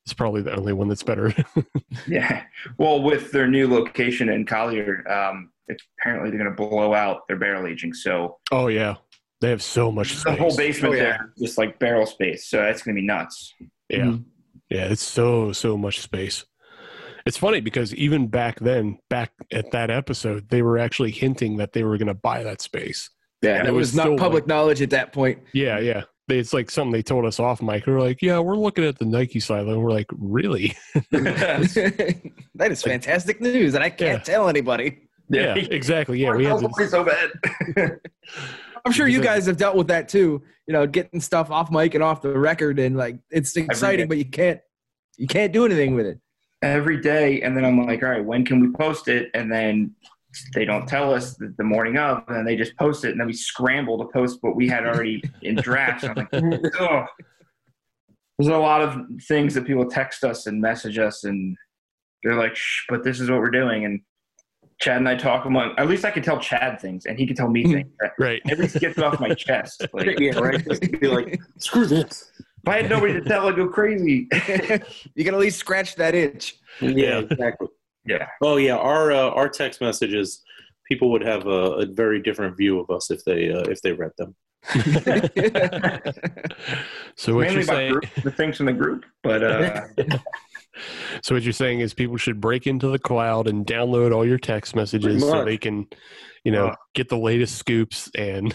is probably the only one that's better. Yeah. Well, with their new location in Collier, um, it's, apparently they're going to blow out their barrel aging. So oh yeah, they have so much the whole basement Oh, yeah. there, just like barrel space. So that's going to be nuts. Yeah. Mhm. Yeah, it's so so much space. It's funny because even back then, back at that episode, they were actually hinting that they were going to buy that space. Yeah. And It it was was not still public knowledge at that point. Yeah, yeah. It's like something they told us off mic. They're like, "Yeah, we're looking at the Nike silo." And we're like, "Really?" that is fantastic news, and I can't Yeah. tell anybody. Yeah, exactly. Yeah, we had Oh, to, so bad. I'm sure you guys have dealt with that too. You know, getting stuff off mic and off the record, and like it's exciting, but you can't you can't do anything with it. Every day, and then I'm like, all right, when can we post it? And then they don't tell us the, the morning of, and then they just post it, and then we scramble to post what we had already in drafts. I'm like, oh. There's a lot of things that people text us and message us, and they're like, Shh, but this is what we're doing. And Chad and I talk among, at least I can tell Chad things, and he can tell me hmm. things. Right. At least get it off my chest. Like, yeah, right. Just be like, screw this. If I had nobody to tell, I'd go crazy. you can at least scratch that itch. Yeah, exactly. yeah. Oh yeah, our uh, our text messages, people would have a, a very different view of us if they uh, if they read them. So what Mainly you're saying? group, the things from the group, but uh, So what you're saying is people should break into the cloud and download all your text messages so they can, you know, Uh. get the latest scoops and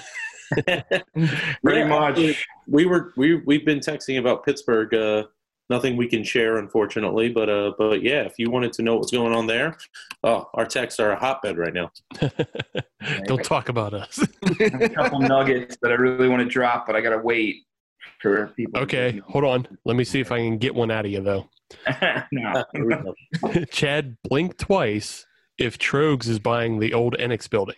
pretty Yeah, much. actually, we were we we've been texting about Pittsburgh. Uh, nothing we can share, unfortunately, but uh, but yeah, if you wanted to know what's going on there, oh, our texts are a hotbed right now. don't talk about us. a couple nuggets that I really want to drop, but I gotta wait for people. okay, hold on. Let me see if I can get one out of you though. no. Here we go. Chad, blink twice if Tröegs is buying the old Enix building.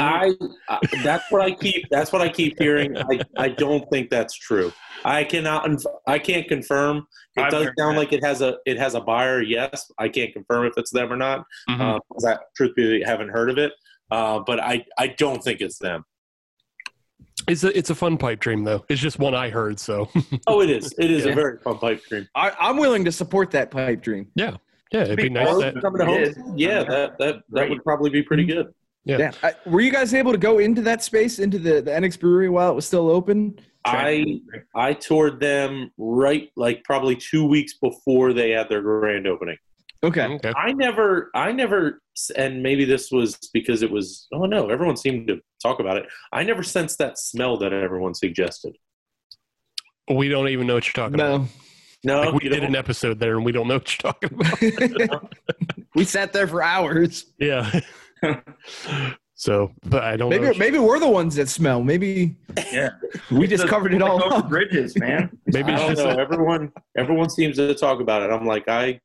I, I that's what I keep that's what I keep hearing. I, I don't think that's true. I cannot I can't confirm. It I've does heard sound that. like it has a it has a buyer. Yes, I can't confirm if it's them or not. Mhm. Uh, 'cause I truthfully haven't heard of it. Uh, but I I don't think it's them. It's a it's a fun pipe dream though. It's just one I heard. So Oh, it is. It is Yeah. a very fun pipe dream. I, I'm willing to support that pipe dream. yeah, yeah. it'd be Big nice that Coming to home, yeah, that that that Right. would probably be pretty good. Yeah. Yeah. I, were you guys able to go into that space, into the, the Enix brewery while it was still open? I I toured them right like probably two weeks before they had their grand opening. Okay. okay. I never, I never, and maybe this was because it was. Oh no, everyone seemed to talk about it. I never sensed that smell that everyone suggested. We don't even know what you're talking about. No. No, Like we you did don't? an episode there and we don't know what you're talking about. we sat there for hours. yeah. so, but I don't Maybe know. maybe we're the ones that smell. Maybe Yeah. we just The- covered it all Over up. bridges, man. Maybe I it's don't just know. a- everyone, everyone seems to talk about it. I'm like, I,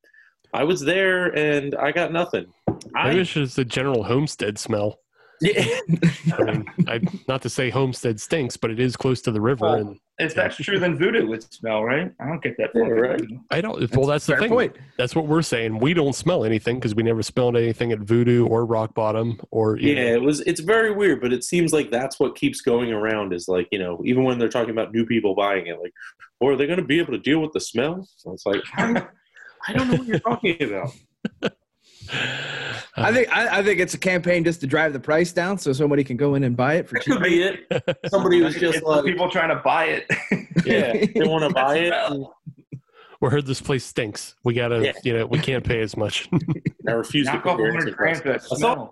I was there and I got nothing. maybe I, it's just a general homestead smell. yeah, I mean, I, not to say homestead stinks, but it is close to the river, Well, and If that's true, then voodoo would smell, right? I don't get that. Yeah, right. I don't. Well, that's the thing. point. That's what we're saying. We don't smell anything because we never smelled anything at Voodoo or Rock Bottom or yeah. know, It was. It's very weird, but it seems like that's what keeps going around. Is like you know, even when they're talking about new people buying it, like, or are they going to be able to deal with the smell? So it's like, I, I don't know what you're talking about. I think I, I think it's a campaign just to drive the price down so somebody can go in and buy it for cheap. could be it. Somebody was just like, people trying to buy it. yeah, they want to buy it. That's we heard this place stinks. We gotta, Yeah. you know, we can't pay as much. I refuse to Knock put off their 100 price. I saw.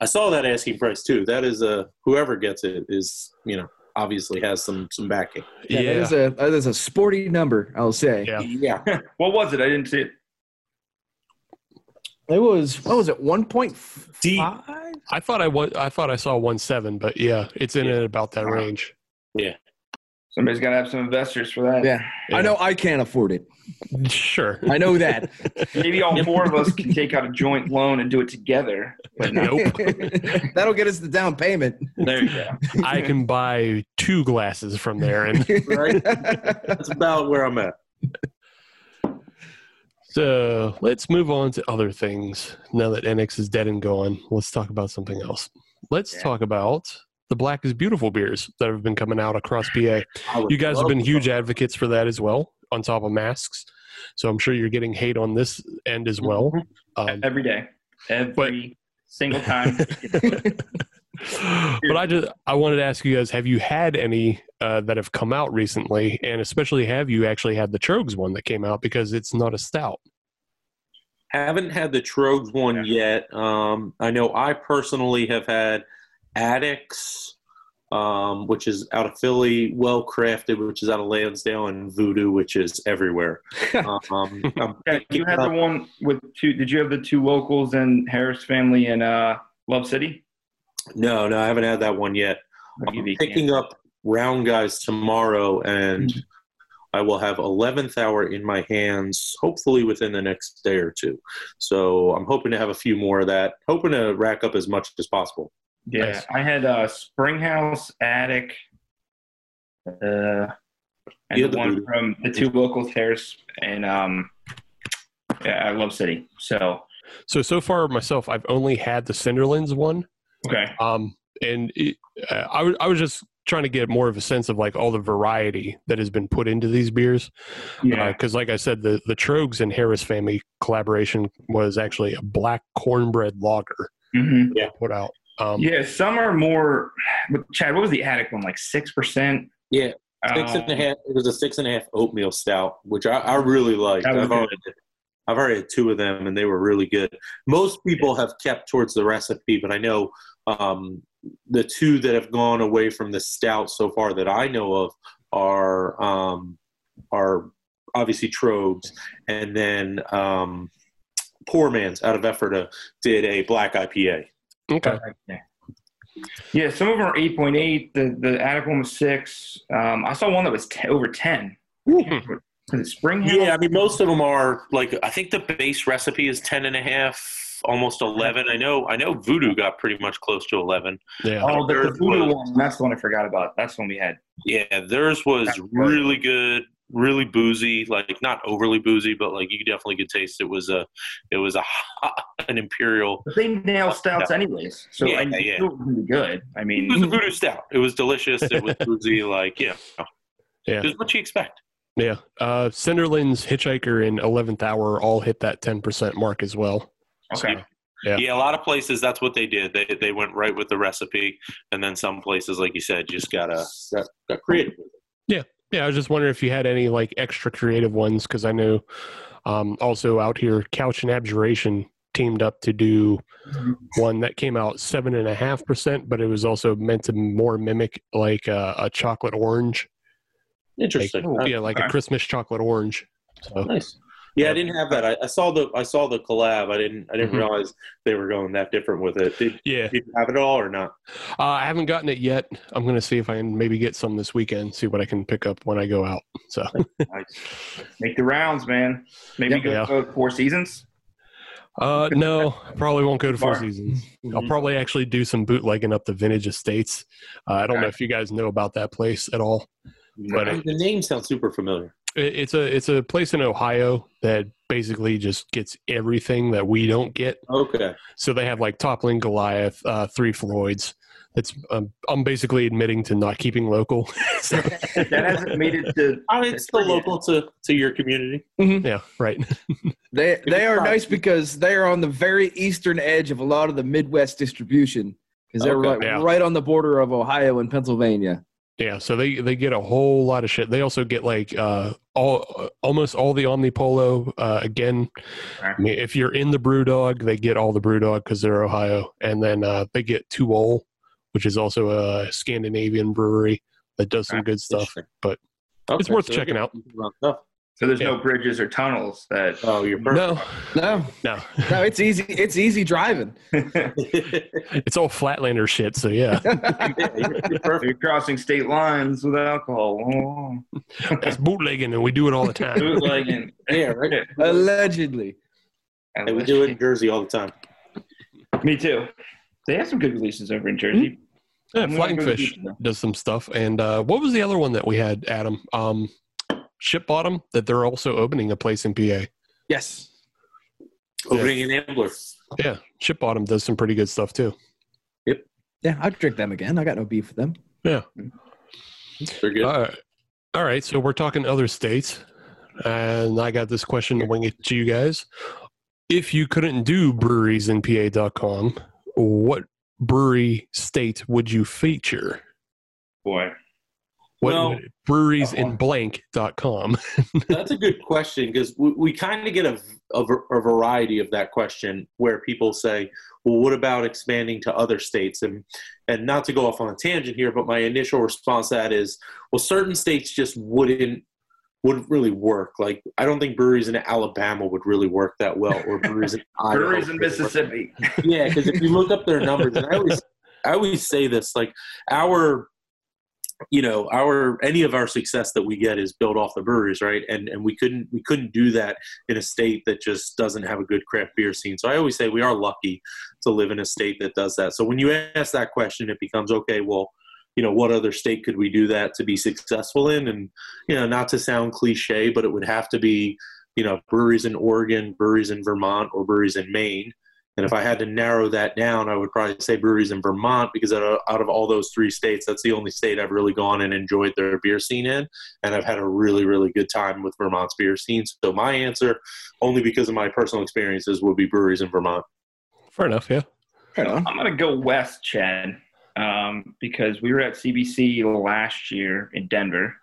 I saw that asking price too. That is uh whoever gets it is you know obviously has some some backing. Yeah, yeah, That is a that is a sporty number, I'll say. Yeah. Yeah, What was it? I didn't see it. It was what was it, one point Deep. five? I thought I wa- I thought I saw one seven, but yeah, it's in and about that range. Yeah. Somebody's got to have some investors for that. Yeah. I know I can't afford it. Sure. I know that. Maybe all four of us can take out a joint loan and do it together. But no. Nope. That'll get us the down payment. there you go. I can buy two glasses from there, and Right? That's about where I'm at. So let's move on to other things. Now that Enix is dead and gone, let's talk about something else. Let's Yeah. talk about the Black is Beautiful beers that have been coming out across PA. You guys have been huge advocates for that as well, on top of masks. So I'm sure you're getting hate on this end as well. Um, Every day. Every single time. but I just I wanted to ask you guys: Have you had any uh, that have come out recently, and especially have you actually had the Tröegs one that came out because it's not a stout? Haven't had the Tröegs one yet. Um, I know I personally have had Attic's, um, which is out of Philly, Well Crafted, which is out of Lansdale, and Voodoo, which is everywhere. Um, I'm Yeah, you picking had the one with two. Did you have the two locals and Harris family in uh, Love City? No, no, I haven't had that one yet. I'll I'm give you a picking up Round Guys tomorrow, and I will have 11th hour in my hands, hopefully within the next day or two. So I'm hoping to have a few more of that, hoping to rack up as much as possible. Yeah, Nice. I had uh, Springhouse, Attic, uh, and Yeah, the the one Voodoo. from the two local tears, and um, yeah, I love City. So So so far myself, I've only had the Cinderlands one. Okay, Um, and it, uh, I was I was just trying to get more of a sense of like all the variety that has been put into these beers. yeah, Because, like I said, the the Tröegs and Harris family collaboration was actually a black cornbread lager hmm put out. Um, yeah. Some are more. but Chad, what was the Attic one? Like six percent. Yeah, Six and a half. It was a six and a half oatmeal stout, which I, I really liked. I've good. Already, I've already had two of them, and they were really good. Most people have kept towards the recipe, but I know um, the two that have gone away from the stout so far that I know of are um, are obviously Tröegs, and then um, Poor Man's out of Ephrata did a black IPA. okay. Yeah, some of them are eight point eight. The the Attic one was six. Um, I saw one that was 10, over ten. Was it Springhouse? Yeah, I mean, most of them are like I think the base recipe is ten and a half, almost eleven. I know, I know, Voodoo got pretty much close to eleven. Yeah. Oh, the, the Voodoo was- one. That's the one I forgot about. That's the one we had. Yeah, theirs was That's good. really good, really boozy. Like not overly boozy, but like you definitely could taste it was a, it was a an imperial. But they nail stouts anyways. So Yeah, I mean, yeah. it was really good. I mean, It was a voodoo stout. It was delicious. It was boozy. Like yeah, Yeah. just what you expect. Yeah. Uh, Cinderlands, Hitchhiker, and 11th Hour all hit that 10% mark as well. okay. Yeah. Yeah. a lot of places that's what they did. They they went right with the recipe, and then some places, like you said, just gotta got, got creative. with it. Yeah, Yeah. I was just wondering if you had any like extra creative ones because I know um, also out here, Couch and Abjuration teamed up to do one that came out seven and a half percent, but it was also meant to more mimic like a, a chocolate orange, Interesting. Uh, yeah, like a. Christmas chocolate orange. So Nice. Yeah, I didn't have that. I, I saw the I saw the collab. I didn't I didn't Mhm. realize they were going that different with it. Did, yeah, did you have it all or not? uh, I haven't gotten it yet. I'm gonna see if I can maybe get some this weekend. See what I can pick up when I go out. So nice. Make the rounds, man. Maybe go Yeah. to Four Seasons. uh, no, probably won't go to Four. Seasons. I'll probably actually do some bootlegging up the Vintage Estates. Uh, I don't know Okay. if you guys know about that place at all. But I mean, the name sounds super familiar. It- It's a it's a place in Ohio that basically just gets everything that we don't get. Okay. So they have like Toppling Goliath, uh, Three Floyds. It's um, I'm basically admitting to not keeping local. So, that hasn't made it to. I mean, it's still local to, to your community. yeah, right. They they are nice because they are on the very eastern edge of a lot of the Midwest distribution because they're Okay. right, Yeah. right on the border of Ohio and Pennsylvania. Yeah, so they they get a whole lot of shit. They also get like uh all almost all the Omnipollo. Uh, again, I mean, if you're in the BrewDog, they get all the BrewDog because they're Ohio, and then uh, they get To Øl, which is also a Scandinavian brewery that does some good stuff. But Okay, it's worth so checking out. Getting some stuff. So there's Yeah. no bridges or tunnels that. Oh, you're perfect. No, No, no, no, it's easy. It's easy driving. it's all Flatlander shit. So yeah, you're perfect. You're crossing state lines with alcohol. Oh. that's bootlegging, and we do it all the time. Bootlegging. Yeah, right. Allegedly. Hey, we do it in Jersey all the time. Me too. They have some good releases over in Jersey. Yeah, I'm Flying go to the Fish does some stuff. And uh, what was the other one that we had, Adam? Um, Ship Bottom, that they're also opening a place in PA. Yes. Opening an Ambler. Yeah, Ship Bottom does some pretty good stuff too. Yep. Yeah, I'd drink them again. I got no beef with them. Yeah. Mm. They're good. All right. All right. So we're talking other states. And I got this question to wing it to you guys. If you couldn't do breweries in PA.com, what brewery state would you feature? Boy. What Well- breweries in blank.com? That's a good question because we, we kind of get a, a, a variety of that question where people say, well, what about expanding to other states? And, and not to go off on a tangent here, but my initial response to that is, well, certain states just wouldn't wouldn't really work. Like I don't think breweries in Alabama would really work that well, or breweries in Breweries in would really work. Mississippi. Yeah, because if you look up their numbers, and I always, I always say this, like our you know our any of our success that we get is built off the breweries right? And and we couldn't we couldn't do that in a state that just doesn't have a good craft beer scene. So i always say we are lucky to live in a state that does that. So when you ask that question it becomes okay well you know what other state could we do that to be successful in? And you know not to sound cliche but it would have to be you know breweries in oregon breweries in vermont or breweries in maine and if I had to narrow that down, I would probably say breweries in Vermont because out of, out of all those three states, that's the only state I've really gone and enjoyed their beer scene in. And I've had a really, really good time with Vermont's beer scene. So my answer, only because of my personal experiences, would be breweries in Vermont. Fair enough. Yeah. Right on. I'm gonna go west, Chad, um, because we were at CBC last year in Denver,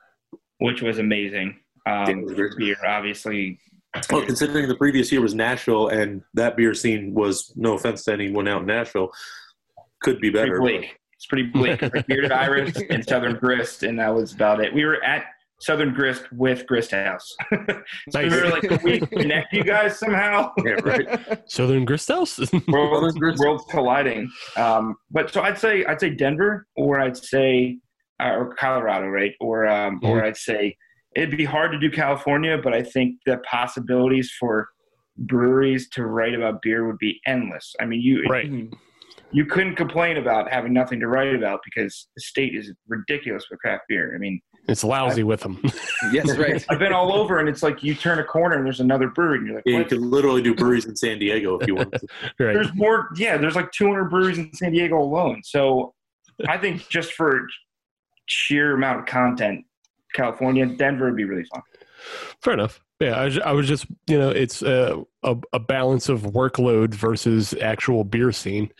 which was amazing. Um, Denver. beer, obviously, Well, considering the previous year was Nashville and that beer scene was, no offense to anyone out in Nashville, could be pretty better. bleak. It's pretty bleak. It's like Bearded Iris and Southern Grist, and that was about it. We were at Southern Grist with Grist House. so Nice. we were like, "Can we connect you guys somehow?" Yeah, right. Southern Grist House. worlds, worlds colliding. Um, but so I'd say I'd say Denver, or I'd say uh, or Colorado, right? Or um, or I'd say it'd be hard to do California, but I think the possibilities for breweries to write about beer would be endless. I mean, you right. Mm-hmm. you couldn't complain about having nothing to write about because the state is ridiculous with craft beer. I mean, It's lousy with them. Yes, right. I've been all over, and it's like you turn a corner and there's another brewery, and you're like, Yeah, you what? could literally do breweries in San Diego if you want. right. there's more yeah there's like 200 breweries in san diego alone so i think just for sheer amount of content california denver would be really fun Fair enough. Yeah, I, I was just, you know, it's a, a, a balance of workload versus actual beer scene.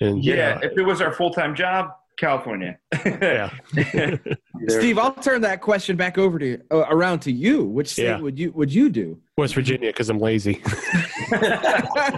And yeah, if it was our full-time job california yeah. Steve, I'll turn that question back over to uh, around to you. Which state Yeah. would you would you do? West Virginia because I'm lazy.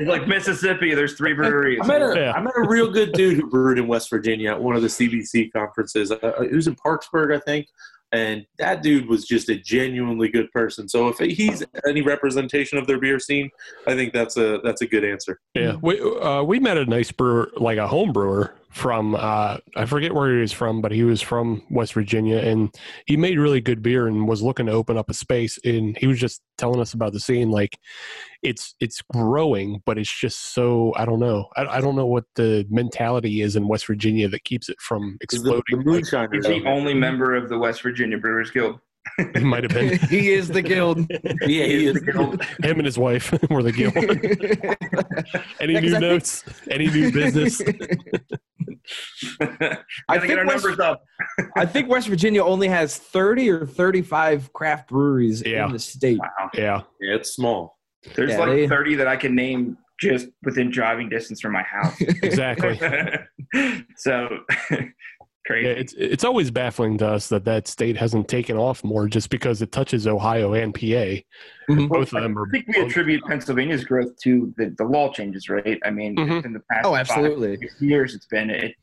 Like mississippi there's three breweries I met, a, Yeah. I met a real good dude who brewed in West Virginia at one of the CBC conferences. Uh, it was in Parkersburg, I think. And that dude was just a genuinely good person. So if he's any representation of their beer scene, I think that's a that's a good answer. Yeah, we uh, we met a nice brewer, like a home brewer from uh, I forget where he was from, but he was from West Virginia, and he made really good beer and was looking to open up a space. And he was just telling us about the scene, like it's it's growing, but it's just so I don't know, I, I don't know what the mentality is in West Virginia that keeps it from exploding. the Like, moonshiners. he's the only member of the west virginia brewers guild he might have been he is the guild. yeah, he is. the guild. him and his wife were the guild. Any Yeah, 'cause new I think- notes? Any new business? gotta I get think our West- up I think West Virginia only has 30 or 35 craft breweries Yeah. in the state. wow yeah, Yeah, it's small. there's Yeah, like they- 30 that i can name just within driving distance from my house exactly. so crazy Yeah, it's it's always baffling to us that that state hasn't taken off more, just because it touches Ohio and PA. Mhm. Both of them are. I think we attribute Pennsylvania's growth to the, the law changes, right? I mean, Mhm. in the past Oh, five, absolutely. six years, it's been it.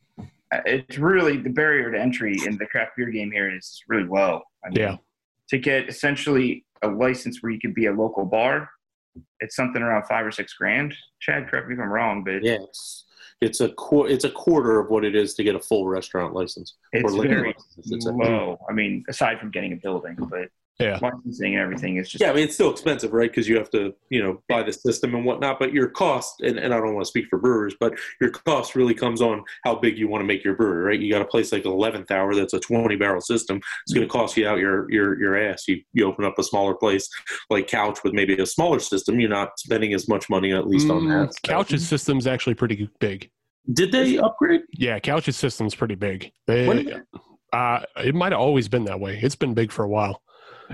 It's really the barrier to entry in the craft beer game here is really low. I mean, Yeah. To get essentially a license where you could be a local bar, it's something around five or six grand. Chad, correct me if I'm wrong, but Yeah, it's it's a qu- it's a quarter of what it is to get a full restaurant license. it's very license, I should say. low. I mean, aside from getting a building, but Yeah. licensing and everything is just Yeah, I mean it's still expensive, right? Because you have to, you know, buy the system and whatnot. But your cost, and, and I don't want to speak for brewers, but your cost really comes on how big you want to make your brewery, right? You got a place like eleventh hour that's a twenty barrel system. It's going to cost you out your your your ass. You you open up a smaller place like Couch with maybe a smaller system, you're not spending as much money at least on Mm, that. So- Couch's system's actually pretty big. Did they upgrade? Yeah, Couch's system's pretty big. They, When did uh, it might have always been that way. It's been big for a while,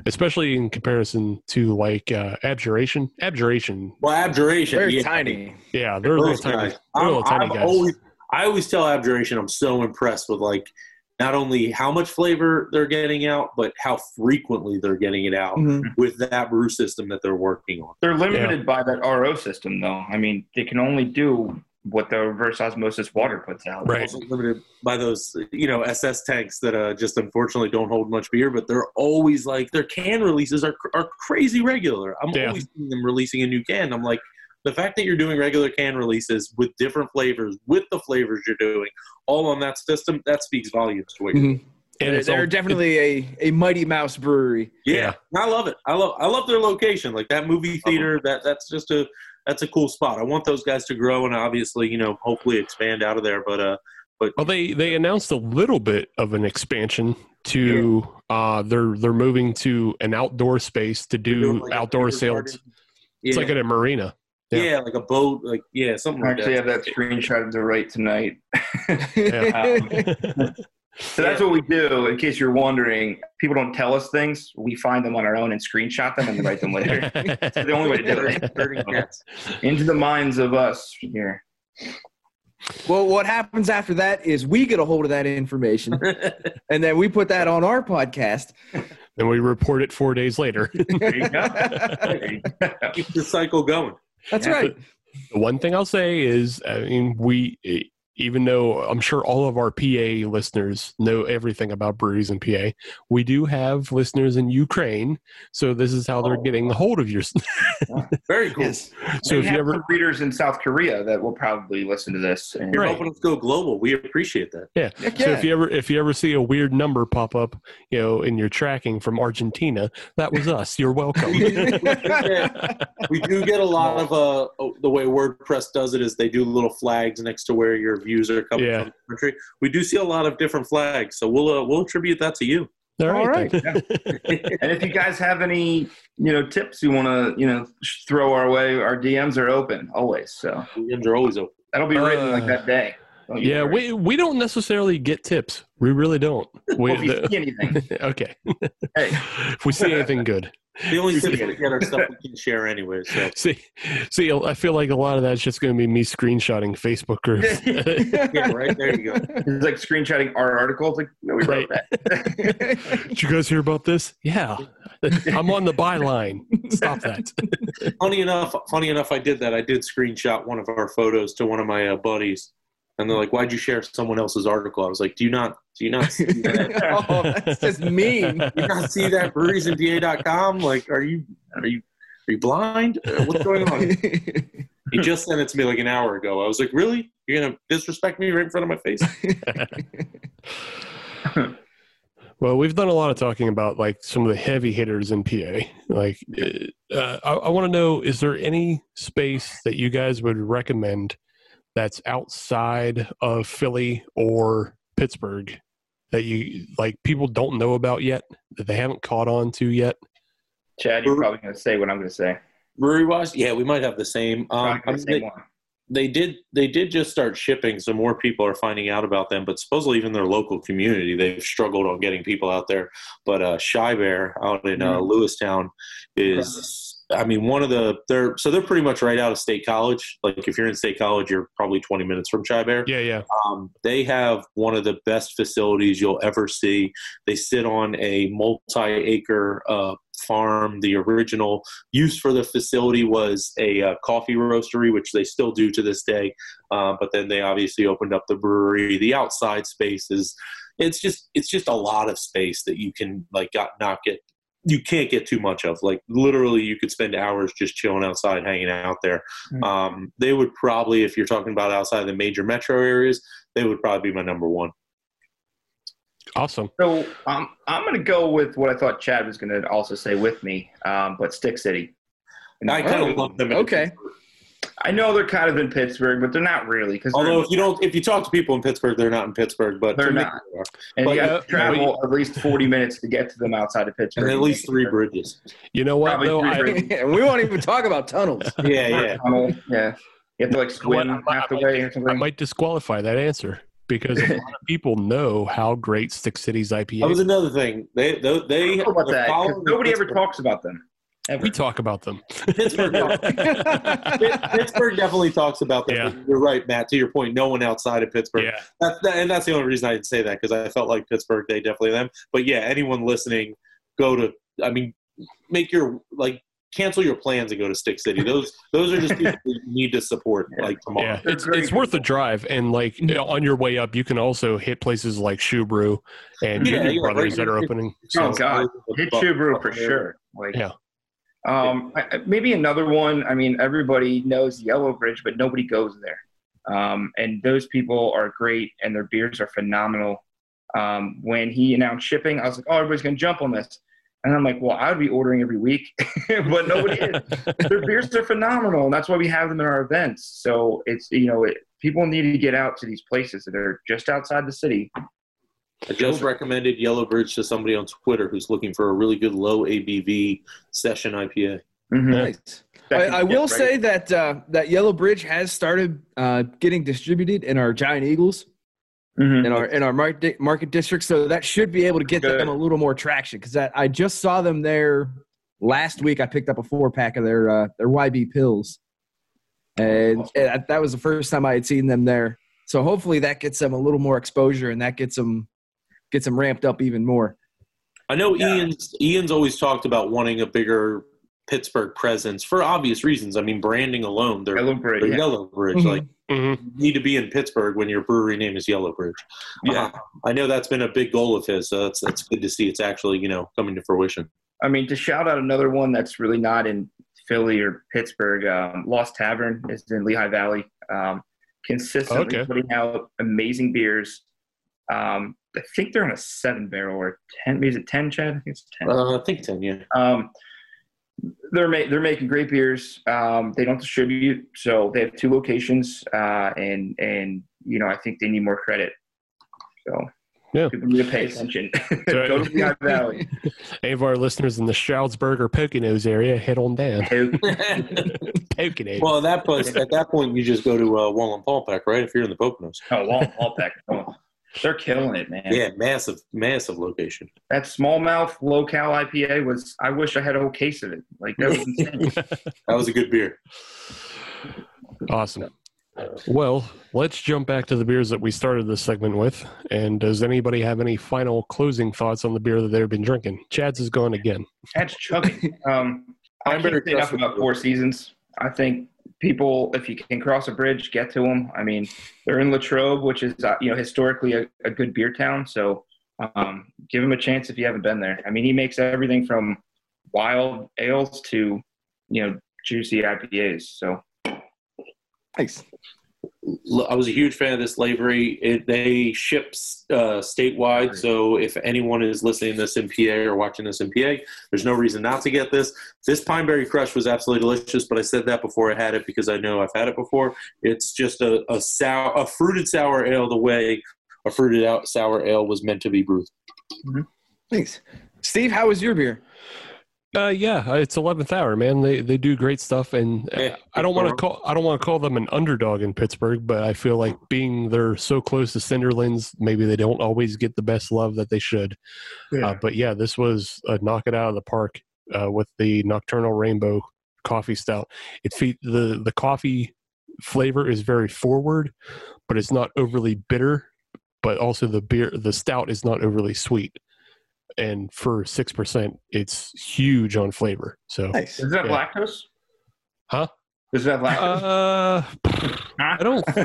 especially in comparison to like uh, Abjuration. Abjuration, Well, Abjuration. Very yeah. tiny. yeah, they're little Those tiny, guys. they're I'm- little tiny I've guys. always, I always tell Abjuration I'm so impressed with like not only how much flavor they're getting out, but how frequently they're getting it out Mhm. with that brew system that they're working on. They're limited by that RO system, though. I mean, they can only do what the reverse osmosis water puts out. Right. Also limited by those, you know, SS tanks that uh, just unfortunately don't hold much beer, but they're always like their can releases are are crazy regular. I'm Yeah. always seeing them releasing a new can. I'm like, the fact that you're doing regular can releases with different flavors, with the flavors you're doing, all on that system, that speaks volumes to what you're Mhm. And they're, all- they're definitely a, a Mighty Mouse brewery. Yeah, I love it. I love I love their location. Like that movie theater. That that's just a that's a cool spot. I want those guys to grow and obviously you know hopefully expand out of there. But uh, but Well, they they announced a little bit of an expansion to uh they're they're moving to an outdoor space to do like, outdoor sales. garden. It's like at a marina. yeah. yeah. like a boat. Like yeah, something I like actually that. have that screenshot to right tonight. Yeah. So that's what we do. In case you're wondering, people don't tell us things. We find them on our own and screenshot them and write them later. It's the only way to do it. Into the minds of us here. well, what happens after that is we get a hold of that information, and then we put that on our podcast. and we report it four days later. There you go. There you go. Keep the cycle going. That's Yeah. right. The one thing I'll say is, I mean, we, even though I'm sure all of our PA listeners know everything about breweries in PA, we do have listeners in Ukraine. So this is how they're Oh. getting a hold of your. Very cool. Yes. So we if you have ever, some readers in South Korea that will probably listen to this. And You're Right. helping us go global. We appreciate that. yeah. Heck So if you ever if you ever see a weird number pop up, you know, in your tracking from Argentina, that was us. You're welcome. we do get a lot of uh the way WordPress does it is they do little flags next to where your views are coming Yeah. from the country. We do see a lot of different flags, so we'll uh, we'll attribute that to you. All All right. right. then. And if you guys have any, you know, tips you want to, you know, throw our way, our DMs are open always. So DMs are always open. that'll be written like Uh, that day. Don't yeah, worry. we we don't necessarily get tips. We really don't. We, Well, if you the- see anything, okay. hey, if we see anything good. The only thing we get our stuff we can share anyway. So See, see, I feel like a lot of that's just going to be me screenshotting Facebook groups. yeah, right there you go. it's like screenshotting our articles. Like, no, we wrote Right. that. Did you guys hear about this? Yeah, I'm on the byline. Stop that. Funny enough, funny enough, I did that. I did screenshot one of our photos to one of my uh, buddies, and they're like, "Why'd you share someone else's article?" I was like, "Do you not? Do you not see that? oh, that's just mean. Do you not see that breweries.pa.com? Like, are you are you are you blind? Uh, What's going on?" He just sent it to me like an hour ago. I was like, "Really? You're gonna disrespect me right in front of my face?" Well, we've done a lot of talking about like some of the heavy hitters in PA. Like, uh, I, I want to know: is there any space that you guys would recommend that's outside of Philly or Pittsburgh that you like people don't know about yet that they haven't caught on to yet? Chad, you're probably going to say what I'm going to say. Brewery wise, yeah, we might have the same. Um, gonna I say mean, they, one. they did they did just start shipping, so more people are finding out about them. But supposedly, even their local community, they've struggled on getting people out there. But uh, Shy Bear out in uh, Lewistown is. I mean, one of the they're so they're pretty much right out of State College. Like if you're in State College, you're probably 20 minutes from Shy Bear. Yeah, yeah. Um, they have one of the best facilities you'll ever see. They sit on a multi-acre uh, farm. The original use for the facility was a uh, coffee roastery, which they still do to this day. Uh, but then they obviously opened up the brewery. The outside space is it's just it's just a lot of space that you can like got not get you can't get too much of. Like literally, you could spend hours just chilling outside, hanging out there. Mm. Um, they would probably, if you're talking about outside the major metro areas, they would probably be my number one. Awesome. So um, I'm going to go with what I thought Chad was going to also say with me, um, but Stick City. I kind of love them. okay. Pittsburgh. I know they're kind of in Pittsburgh, but they're not really because Although if you don't, if you talk to people in Pittsburgh, they're not in Pittsburgh, but They're not. they and but you yeah, got to travel at least 40 minutes to get to them outside of Pittsburgh. and at least three bridges. You know what? Probably Though I, and we won't even talk about tunnels. Yeah, yeah. Tunnel, yeah. You have to like What? swim I might- half the I might- way or I might disqualify that answer because a lot of people know how great Stick City's IPA. That was is. another thing. They they, they about they're that 'cause following nobody ever talks about them. Ever. we talk about them. Pittsburgh, Pittsburgh definitely talks about that. Yeah. You're right, Matt. To your point, no one outside of Pittsburgh. Yeah. That's that, and that's the only reason I didn't say that because I felt like Pittsburgh, they definitely them. But yeah, anyone listening, go to. I mean, make your like cancel your plans and go to Stick City. Those those are just people you need to support like tomorrow. Yeah, it's it's worth a drive, and like you know, on your way up, you can also hit places like Shoe Brew and Yeah, Junior yeah, Brothers right. that are opening. Oh So, God, hit Shoe Brew for sure. Like, Yeah. Um, I, maybe another one. I mean, everybody knows Yellow Bridge, but nobody goes there. Um, and those people are great, and their beers are phenomenal. Um, when he announced shipping, I was like, oh, everybody's gonna jump on this. And I'm like, well, I would be ordering every week, but nobody is. Their beers are phenomenal, and that's why we have them in our events. So it's you know, it, people need to get out to these places that are just outside the city. I just recommended Yellow Bridge to somebody on Twitter who's looking for a really good low ABV session IPA. Mhm. Nice. I, I will say that uh, that Yellow Bridge has started uh, getting distributed in our Giant Eagles Mhm. in our in our market market district, so that should be able to get Good. them a little more traction. Because I just saw them there last week. I picked up a four pack of their uh, their YB pills, and, and that was the first time I had seen them there. So hopefully that gets them a little more exposure, and that gets them gets them ramped up even more. I know Yeah. Ian's Ian's always talked about wanting a bigger Pittsburgh presence for obvious reasons. I mean, branding alone, they're, Yellow Bridge. they're yeah. Yellow Bridge. Mhm. Like, hmm you need to be in Pittsburgh when your brewery name is Yellow Bridge. Yeah. Uh, I know that's been a big goal of his. So that's that's good to see. It's actually you know coming to fruition. I mean, to shout out another one that's really not in Philly or Pittsburgh, um, Lost Tavern is in Lehigh Valley. Um, consistently Okay. putting out amazing beers. Um, I think they're on a seven barrel or ten. Maybe is it ten, Chad? I think it's ten. Uh, I think ten. Yeah. Um, they're ma- they're making great beers. Um, they don't distribute, so they have two locations, uh, and and you know I think they need more credit. So Yeah. people need to pay attention. Go to Lehigh Valley. Any of our listeners in the Stroudsburg or Poconos area, head on down. Poconos. well, at that point, at that point, you just go to uh, Wallenpaupack, right? If you're in the Poconos. Oh, Wall Paulpack. They're killing it, man. Yeah, massive, massive location. That smallmouth low cal IPA was. I wish I had a whole case of it. Like that was insane. That was a good beer. Awesome. Well, let's jump back to the beers that we started this segment with. And does anybody have any final closing thoughts on the beer that they've been drinking? Chad's is gone again. That's chugging. Um, I I'm can't very say enough about Four Seasons. I think people, if you can cross a bridge, get to them. I mean, they're in Latrobe, which is uh, you know historically a, a good beer town. So um, give them a chance if you haven't been there. I mean, he makes everything from wild ales to you know juicy IPAs. So Nice. I was a huge fan of this lavery. It, they ship uh, statewide, so if anyone is listening to this in PA or watching this in PA, there's no reason not to get this. This Pineberry Crush was absolutely delicious, but I said that before I had it because I know I've had it before. It's just a, a sour, a fruited sour ale the way a fruited out sour ale was meant to be brewed. Thanks. Steve, how was your beer? Uh, yeah, uh, it's eleventh hour, man. They they do great stuff, and uh, Yeah, I don't want to call I don't want to call them an underdog in Pittsburgh, but I feel like being they're so close to Cinderlands, maybe they don't always get the best love that they should. Uh, but yeah, this was a knock it out of the park uh, with the Nocturnal Rainbow Coffee Stout. It fe- the the coffee flavor is very forward, but it's not overly bitter. But also the beer, the stout is not overly sweet, and for six percent, it's huge on flavor. So, Nice. does it Yeah. lactose? huh? Does it have lactose? Uh, I don't.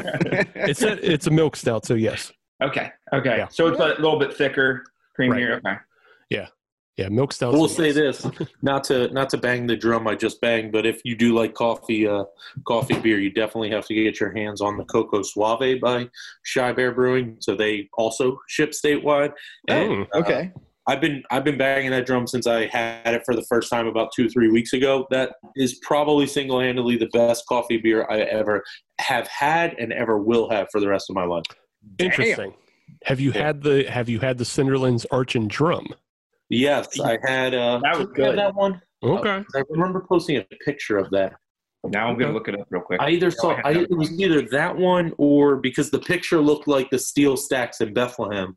It's a it's a milk stout, so yes, okay. Okay. Yeah. So it's a little bit thicker, creamier. Okay. yeah, Yeah, milk stout. We'll say this, not to not to bang the drum I just banged, but if you do like coffee, uh, coffee beer, you definitely have to get your hands on the Coco Suave by Shy Bear Brewing. So they also ship statewide. And, uh, okay. I've been I've been banging that drum since I had it for the first time about two three weeks ago. That is probably single handedly the best coffee beer I ever have had and ever will have for the rest of my life. Interesting. Have you Yeah. had the Have you had the Cinderlands Arch and Drum? Yes, I had. Uh, That was did I have good. that one. Okay. I remember posting a picture of that. Now I'm gonna look it up real quick. I either saw I, it was either that one or because the picture looked like the steel stacks in Bethlehem,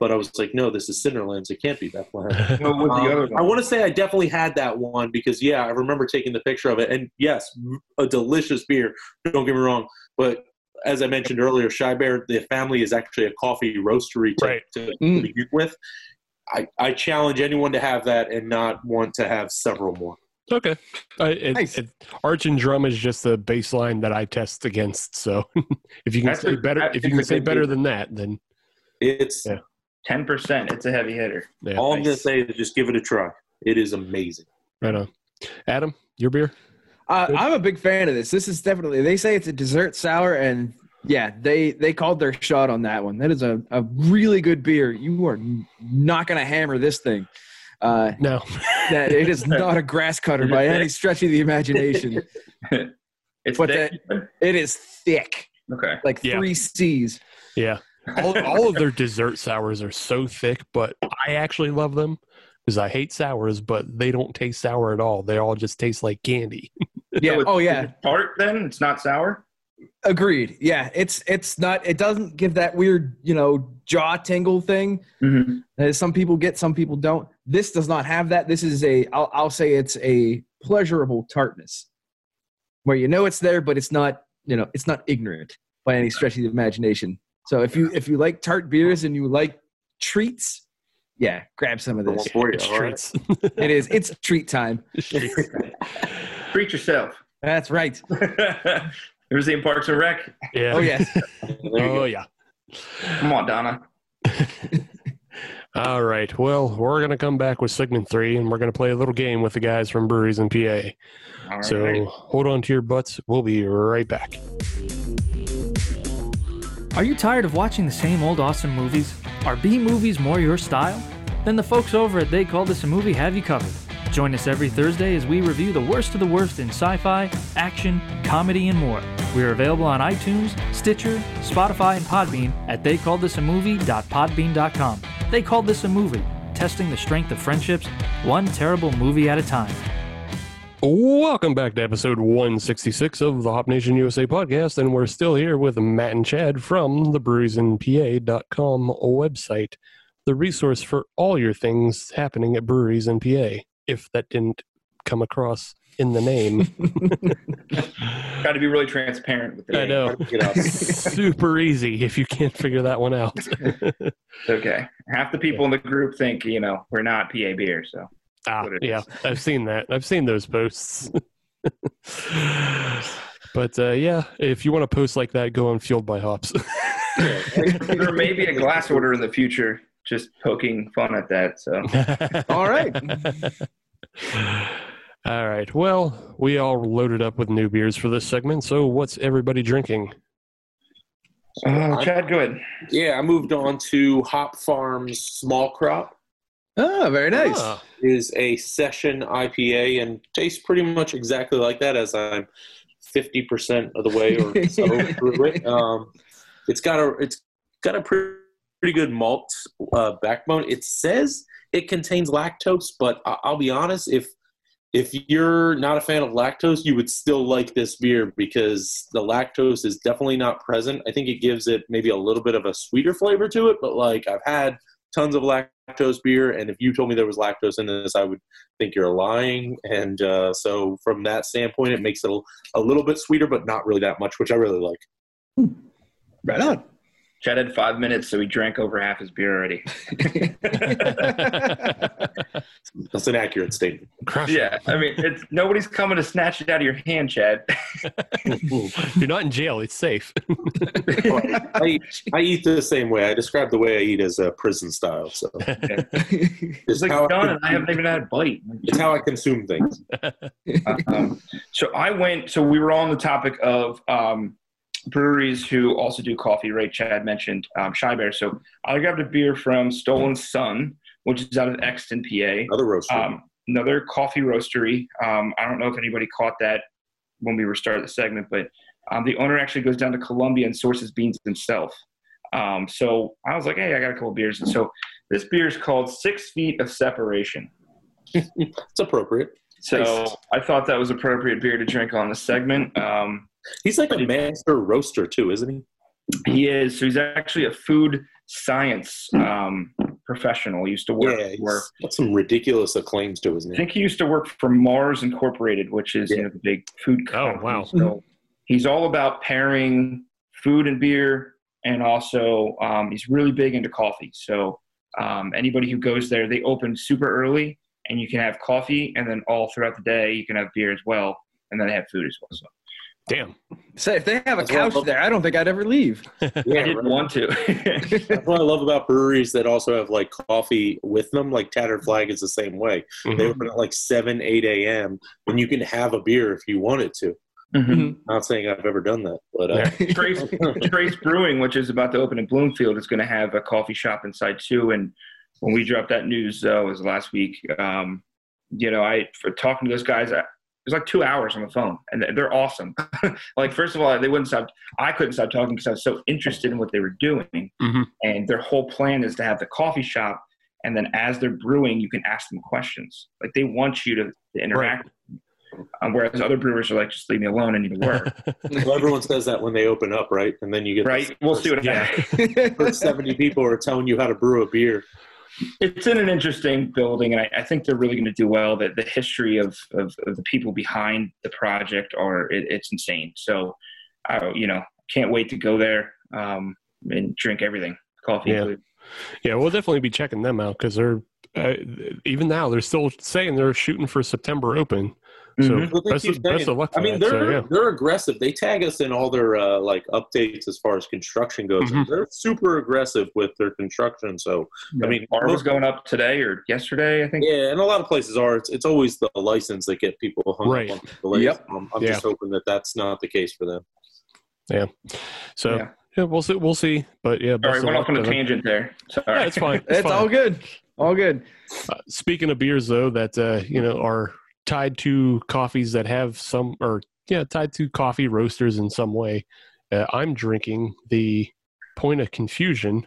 but I was like, no, this is Cinderlands. It can't be Bethlehem. What was the Um, other I want to say I definitely had that one because yeah, I remember taking the picture of it, and yes, a delicious beer. Don't get me wrong, but as I mentioned earlier, Shy Bear, the family is actually a coffee roastery to, Right. to, Mm. begin with. I, I challenge anyone to have that and not want to have several more. Okay. Uh, it, Nice. it, Arch and Drum is just the baseline that I test against. So if you can That's say a- better, if you can say better beer. than that, then It's Yeah. Ten percent. It's a heavy hitter. yeah, all I'm going to say is just give it a try. It is amazing. right on. Adam, your beer? Uh, I'm a big fan of this. This is definitely. They say it's a dessert sour, and Yeah, they they called their shot on that one. That is a, a really good beer. You are not going to hammer this thing. Uh, No. that it is not a grass cutter by any stretch of the imagination. It's But thick. It is thick, okay. like Yeah. three C's. Yeah. All, all of their dessert sours are so thick, but I actually love them because I hate sours, but they don't taste sour at all. They all just taste like candy. Yeah. So Oh yeah. Tart then? It's not sour? Agreed. Yeah. It's it's not. It doesn't give that weird you know jaw tingle thing. Mm-hmm. Uh, some people get, some people don't. This does not have that. This is a. I'll, I'll say it's a pleasurable tartness, where you know it's there, but it's not. You know, it's not ignorant by any stretch of the imagination. So if you if you like tart beers and you like treats, yeah, grab some of this. for you, It's all right? treats. It is. It's treat time. Treat yourself. That's right. There's the Parks and Rec. yeah. Oh yes. Oh go. yeah. Come on, Donna. All right. Well, we're gonna come back with segment three, and we're gonna play a little game with the guys from Breweries in PA. All right. So hold on to your butts. We'll be right back. Are you tired of watching the same old awesome movies? Are B movies more your style? Then the folks over at They Call This a Movie have you covered. Join us every Thursday as we review the worst of the worst in sci fi, action, comedy, and more. We are available on iTunes, Stitcher, Spotify, and Podbean at theycalledthisamovie.podbean.com. They Called This a Movie, testing the strength of friendships, one terrible movie at a time. Welcome back to episode 166 of the Hop Nation USA podcast, and we're still here with Matt and Chad from the breweriesinpa.com website, the resource for all your things happening at breweries in PA. If that didn't come across in the name, Got to be really transparent with the I know. Super easy if you can't figure that one out. Okay. Half the people in the group think, you know, we're not PA beer. So Ah, yeah, is. I've seen that. I've seen those posts. but uh, yeah, if you want to post like that, go on Fueled by Hops. there may be a glass order in the future, just poking fun at that. So All right. all right. Well, we all loaded up with new beers for this segment. So, what's everybody drinking? uh, Chad, go ahead. Yeah, I moved on to Hop Farms Small Crop. Oh, very nice. Ah, is a session IPA and tastes pretty much exactly like that as I'm 50% of the way or so through it. Um, it's got a it's got a pretty, pretty good malt uh, backbone. It says it contains lactose, but I- I'll be honest, if if you're not a fan of lactose, you would still like this beer because the lactose is definitely not present. I think it gives it maybe a little bit of a sweeter flavor to it, but like I've had tons of lactose beer, and if you told me there was lactose in this, I would think you're lying. And uh, so, from that standpoint, it makes it a, little bit sweeter, but not really that much, which I really like. Right on. Chad had five minutes, so he drank over half his beer already. That's an accurate statement. crush it. yeah, I mean, it's nobody's coming to snatch it out of your hand, Chad. You're not in jail. It's safe. I, eat, I eat the same way. I describe the way I eat as a prison style. So It's it's like how, done, I, and I haven't even had a bite. it's how I consume things. um, so I went. So we were on the topic of um, breweries who also do coffee. Right, Chad mentioned um, Shy Bear. So I grabbed a beer from Stolen Sun, which is out of Exton, PA. Another roaster. Um, another coffee roastery. Um, I don't know if anybody caught that when we were starting the segment, but um, the owner actually goes down to Colombia and sources beans himself. Um, so I was like, hey, I got a couple beers. And so this beer is called Six Feet of Separation. it's appropriate. So Nice. I thought that was appropriate beer to drink on the segment. Um, He's like a master roaster too, isn't he? he is. So he's actually a food science um, professional. He used to work Yeah, he's for got some ridiculous acclaims to his name. I think he used to work for Mars Incorporated, which is you know the big food Oh, company. wow. So he's all about pairing food and beer, and also um, he's really big into coffee. So um, anybody who goes there, they open super early, and you can have coffee, and then all throughout the day you can have beer as well, and then they have food as well. So Damn. Say if they have a That's what I couch there, I don't think I'd ever leave. Yeah, I didn't want to. That's what I love about breweries that also have like coffee with them. Like Tattered Flag is the same way. They Mhm. open at like seven, eight a.m. and you can have a beer if you wanted to. Mhm. Not saying I've ever done that, but uh, Trace, Trace Brewing, which is about to open in Bloomfield, is going to have a coffee shop inside too. And when we dropped that news, uh, was last week. Um, you know, I for talking to those guys, I, it was like two hours on the phone, and they're awesome. like first of all, they wouldn't stop. I couldn't stop talking because I was so interested in what they were doing. Mhm. And their whole plan is to have the coffee shop, and then as they're brewing, you can ask them questions. Like they want you to, to interact. Um, whereas other brewers are like, just leave me alone. I need to work. well, everyone says that when they open up, right? And then you get right? We'll see what happens. first seventy people are telling you how to brew a beer. It's in an interesting building, and I, I think they're really going to do well. That the history of, of, of the people behind the project are it, it's insane. So, I you know can't wait to go there um, and drink everything, coffee Yeah. Yeah, we'll definitely be checking them out because they're uh, even now they're still saying they're shooting for September open. So Mhm. What they best, keep best of luck. To I mean, they're so, yeah. they're aggressive. They tag us in all their uh, like updates as far as construction goes. Mhm. They're super aggressive with their construction. So I mean, Bar was going up today or yesterday, I think. yeah, and a lot of places are. It's, it's always the license that get people hung Right. up on delays. Yep. Um, I'm Yeah. just hoping that that's not the case for them. Yeah. So Yeah. yeah. we'll see. We'll see. But yeah, All best right, went off on a tangent there. Sorry. Yeah, it's fine. It's, It's fine. all good. All good. Uh, speaking of beers, though, that uh, you know are tied to coffees that have some, or yeah, tied to coffee roasters in some way. Uh, I'm drinking the Point of Confusion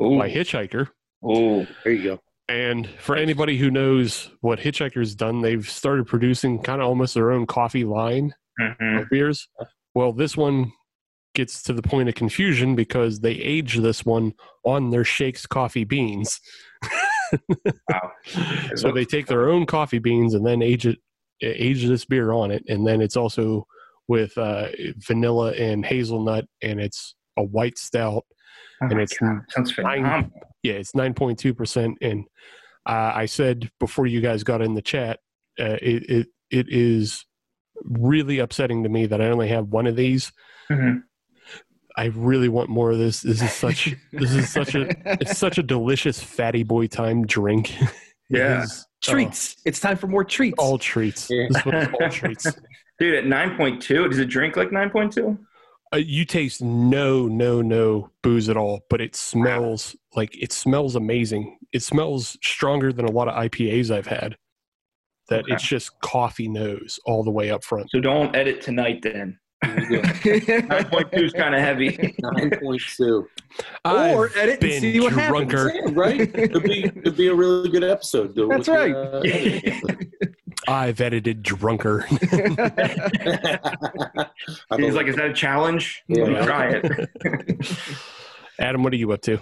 Ooh. by Hitchhiker. Oh, There you go. And for anybody who knows what Hitchhiker's done, they've started producing kind of almost their own coffee line Mhm. of beers. Well, this one gets to the point of confusion because they age this one on their Shakes coffee beans. Wow. so they take their own coffee beans and then age it, age this beer on it, and then it's also with uh, vanilla and hazelnut, and it's a white stout. Oh and it's God, sounds phenomenal. Yeah, it's nine point two percent, and uh, I said before you guys got in the chat, uh, it, it it is really upsetting to me that I only have one of these. Mhm. I really want more of this. This is such this is such a it's such a delicious fatty boy time drink. It Yeah. is, Treats. it's time for more treats. oh, all treats. Yeah. This one's all treats. Dude, at 9.2, does it drink like 9.2? Uh, you taste no no no booze at all, but it smells like it smells amazing. It smells stronger than a lot of IPAs I've had. That Okay. it's just coffee nose all the way up front. So don't edit tonight then. There 9.2 is kind of heavy. Nine point two. Or edit and been see what happens. drunker. Yeah, right? Could be could be a really good episode. though, That's with, right. uh, I've edited drunker. He's believe- like, is that a challenge? Yeah. Let me try it. Adam, what are you up to?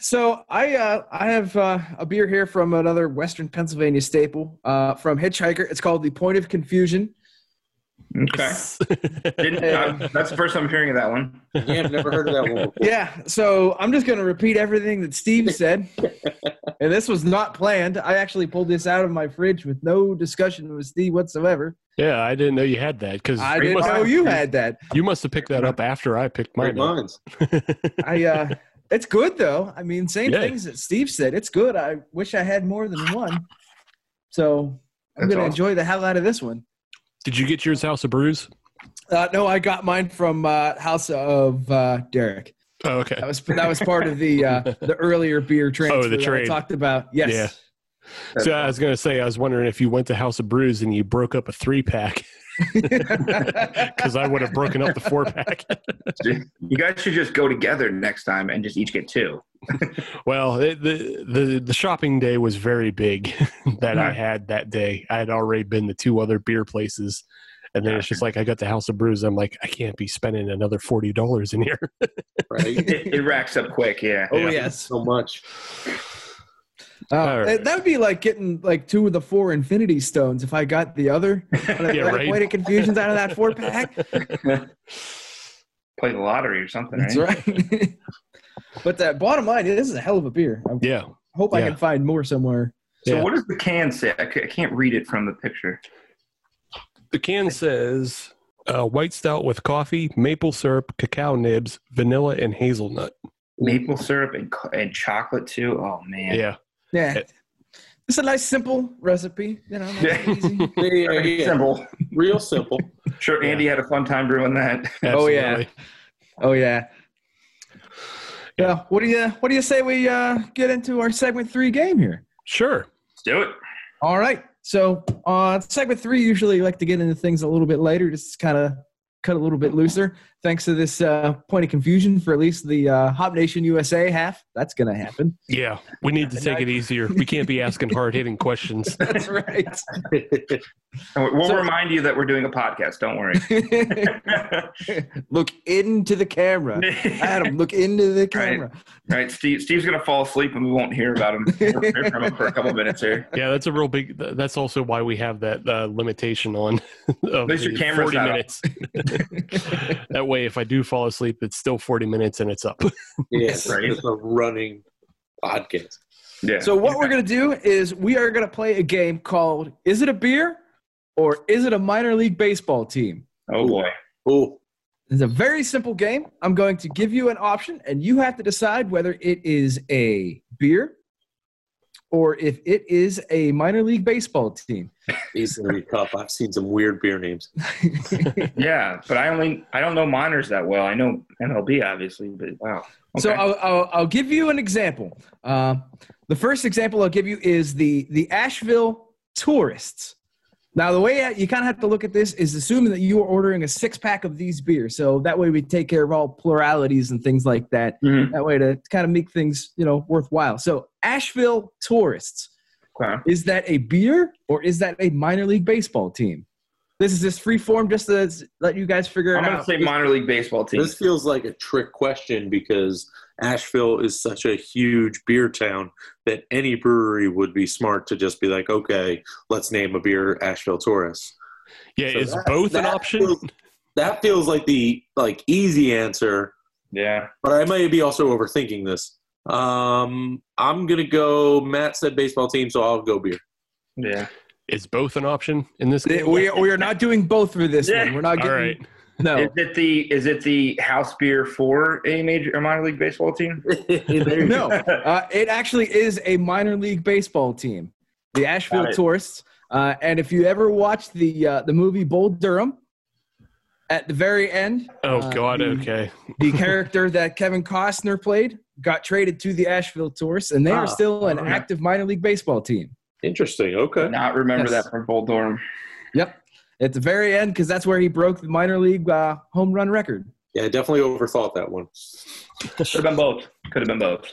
So I uh, I have uh, a beer here from another Western Pennsylvania staple uh, from Hitchhiker. It's called the Point of Confusion. Okay. Didn't, uh, that's the first time I'm hearing of that one. yeah, I've never heard of that one before. Yeah, so I'm just going to repeat everything that Steve said. and this was not planned. I actually pulled this out of my fridge with no discussion with Steve whatsoever. yeah, I didn't know you had that because I you didn't must, know you had that. you must have picked that up after I picked Great mine. up. I uh it's good though. I mean, same Yeah. things that Steve said. It's good. I wish I had more than one. So I'm going to awesome. enjoy the hell out of this one. Did you get yours House of Brews? Uh, no, I got mine from uh, House of uh, Derek. Oh, okay. That was that was part of the uh, the earlier beer transfer Oh, the that I trade. talked about. Yes. Yeah. So I was gonna say, I was wondering if you went to House of Brews and you broke up a three pack, because I would have broken up the four pack. You guys should just go together next time and just each get two. well, it, the the the shopping day was very big that I hmm. had that day. I had already been to two other beer places, and then it's just like I got the House of Brews. I'm like, I can't be spending another forty dollars in here. Right? It, it racks up quick, yeah. oh Yeah. yes. so much. Uh, All right. That would be like getting like two of the four Infinity Stones if I got the other. Yeah, right. Point of confusions out of that four pack. Play the lottery or something, That's right? right. but the bottom line, this is a hell of a beer. I yeah, hope I can find more somewhere. So Yeah. what does the can say? I can't read it from the picture. the can says uh, white stout with coffee, maple syrup, cacao nibs, vanilla, and hazelnut. Maple syrup and, and chocolate too. Oh man. Yeah, Yeah. It- It's a nice, simple recipe. You know, nice Yeah. easy. Yeah, yeah, yeah. Simple. Real simple. Sure, Andy had a fun time brewing that. Oh, yeah. Oh yeah. Yeah. What do you What do you say we uh, get into our segment three game here? Sure. Let's do it. All right. So uh, segment three usually like to get into things a little bit later, just kind of cut a little bit looser. Thanks to this uh, point of confusion for at least the uh, Hop Nation USA half. That's gonna happen. Yeah, we need to take it easier. We can't be asking hard hitting questions. That's right. We'll So- remind you that we're doing a podcast. Don't worry. look into the camera, Adam. Look into the camera. All right, Steve. Steve's gonna fall asleep, and we won't hear about him hear from him for a couple minutes here. Yeah, that's a real big. That's also why we have that uh, limitation on. Of least your the camera's 40 minutes. that way, if I do fall asleep, it's still 40 minutes and it's up. Yes, Right. it's a running podcast. Yeah. So what we're gonna do is we are gonna play a game called "Is it a beer or is it a minor league baseball team?" oh boy. Oh, It's a very simple game. I'm going to give you an option, and you have to decide whether it is a beer or if it is a minor league baseball team. these are gonna be tough. I've seen some weird beer names. Yeah, but I only I don't know minors that well. I know MLB obviously, but wow. So I'll, I'll, I'll give you an example. Uh, the first example I'll give you is the the Asheville Tourists. Now, the way you kind of have to look at this is assuming that you are ordering a six pack of these beers. So that way we take care of all pluralities and things like that. Mhm. That way to kind of make things you know worthwhile. So Asheville Tourists. Okay. Is that a beer or is that a minor league baseball team? This is just free form, just to let you guys figure it I'm gonna say minor league baseball team. This feels like a trick question because Asheville is such a huge beer town that any brewery would be smart to just be like, okay, let's name a beer Asheville Tourists. Yeah, So is that- both an option? feels- That feels like the like easy answer, Yeah. but I might be also overthinking this. Um, I'm gonna go. Matt said baseball team, so I'll go beer. Yeah. Is both an option in this game? we, we are not doing both for this Yeah. one. We're not All getting right. No. Is it the is it the house beer for a major a minor league baseball team? No, uh, it actually is a minor league baseball team, the Asheville Tourists. Uh, and if you ever watched the uh, the movie Bull Durham, at the very end, Oh, uh, God. the, Okay. the character that Kevin Costner played got traded to the Asheville Tourists, and they Ah, are still an okay. active minor league baseball team. Interesting. Okay. Not remember Yes. that from Bull Durham. Yep, at the very end, because that's where he broke the minor league uh, home run record. Yeah, definitely overthought that one. Could have been both. Could have been both.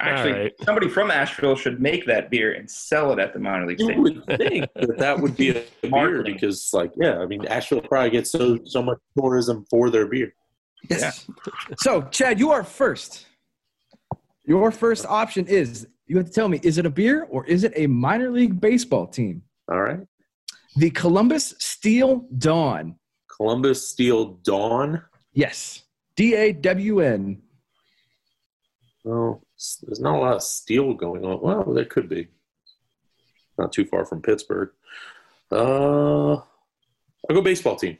Actually, All right. somebody from Asheville should make that beer and sell it at the minor league You stadium. would think that that would be a beer because, like, yeah, I mean, Asheville probably gets so so much tourism for their beer. Yes. So, Chad, you are first. Your first option is you have to tell me is it a beer or is it a minor league baseball team? All right, The Columbus Steel Dawn. Columbus Steel Dawn. Yes. D A W N. Well, there's not a lot of steel going on. Well, there could be. Not too far from Pittsburgh. Uh, I'll go baseball team.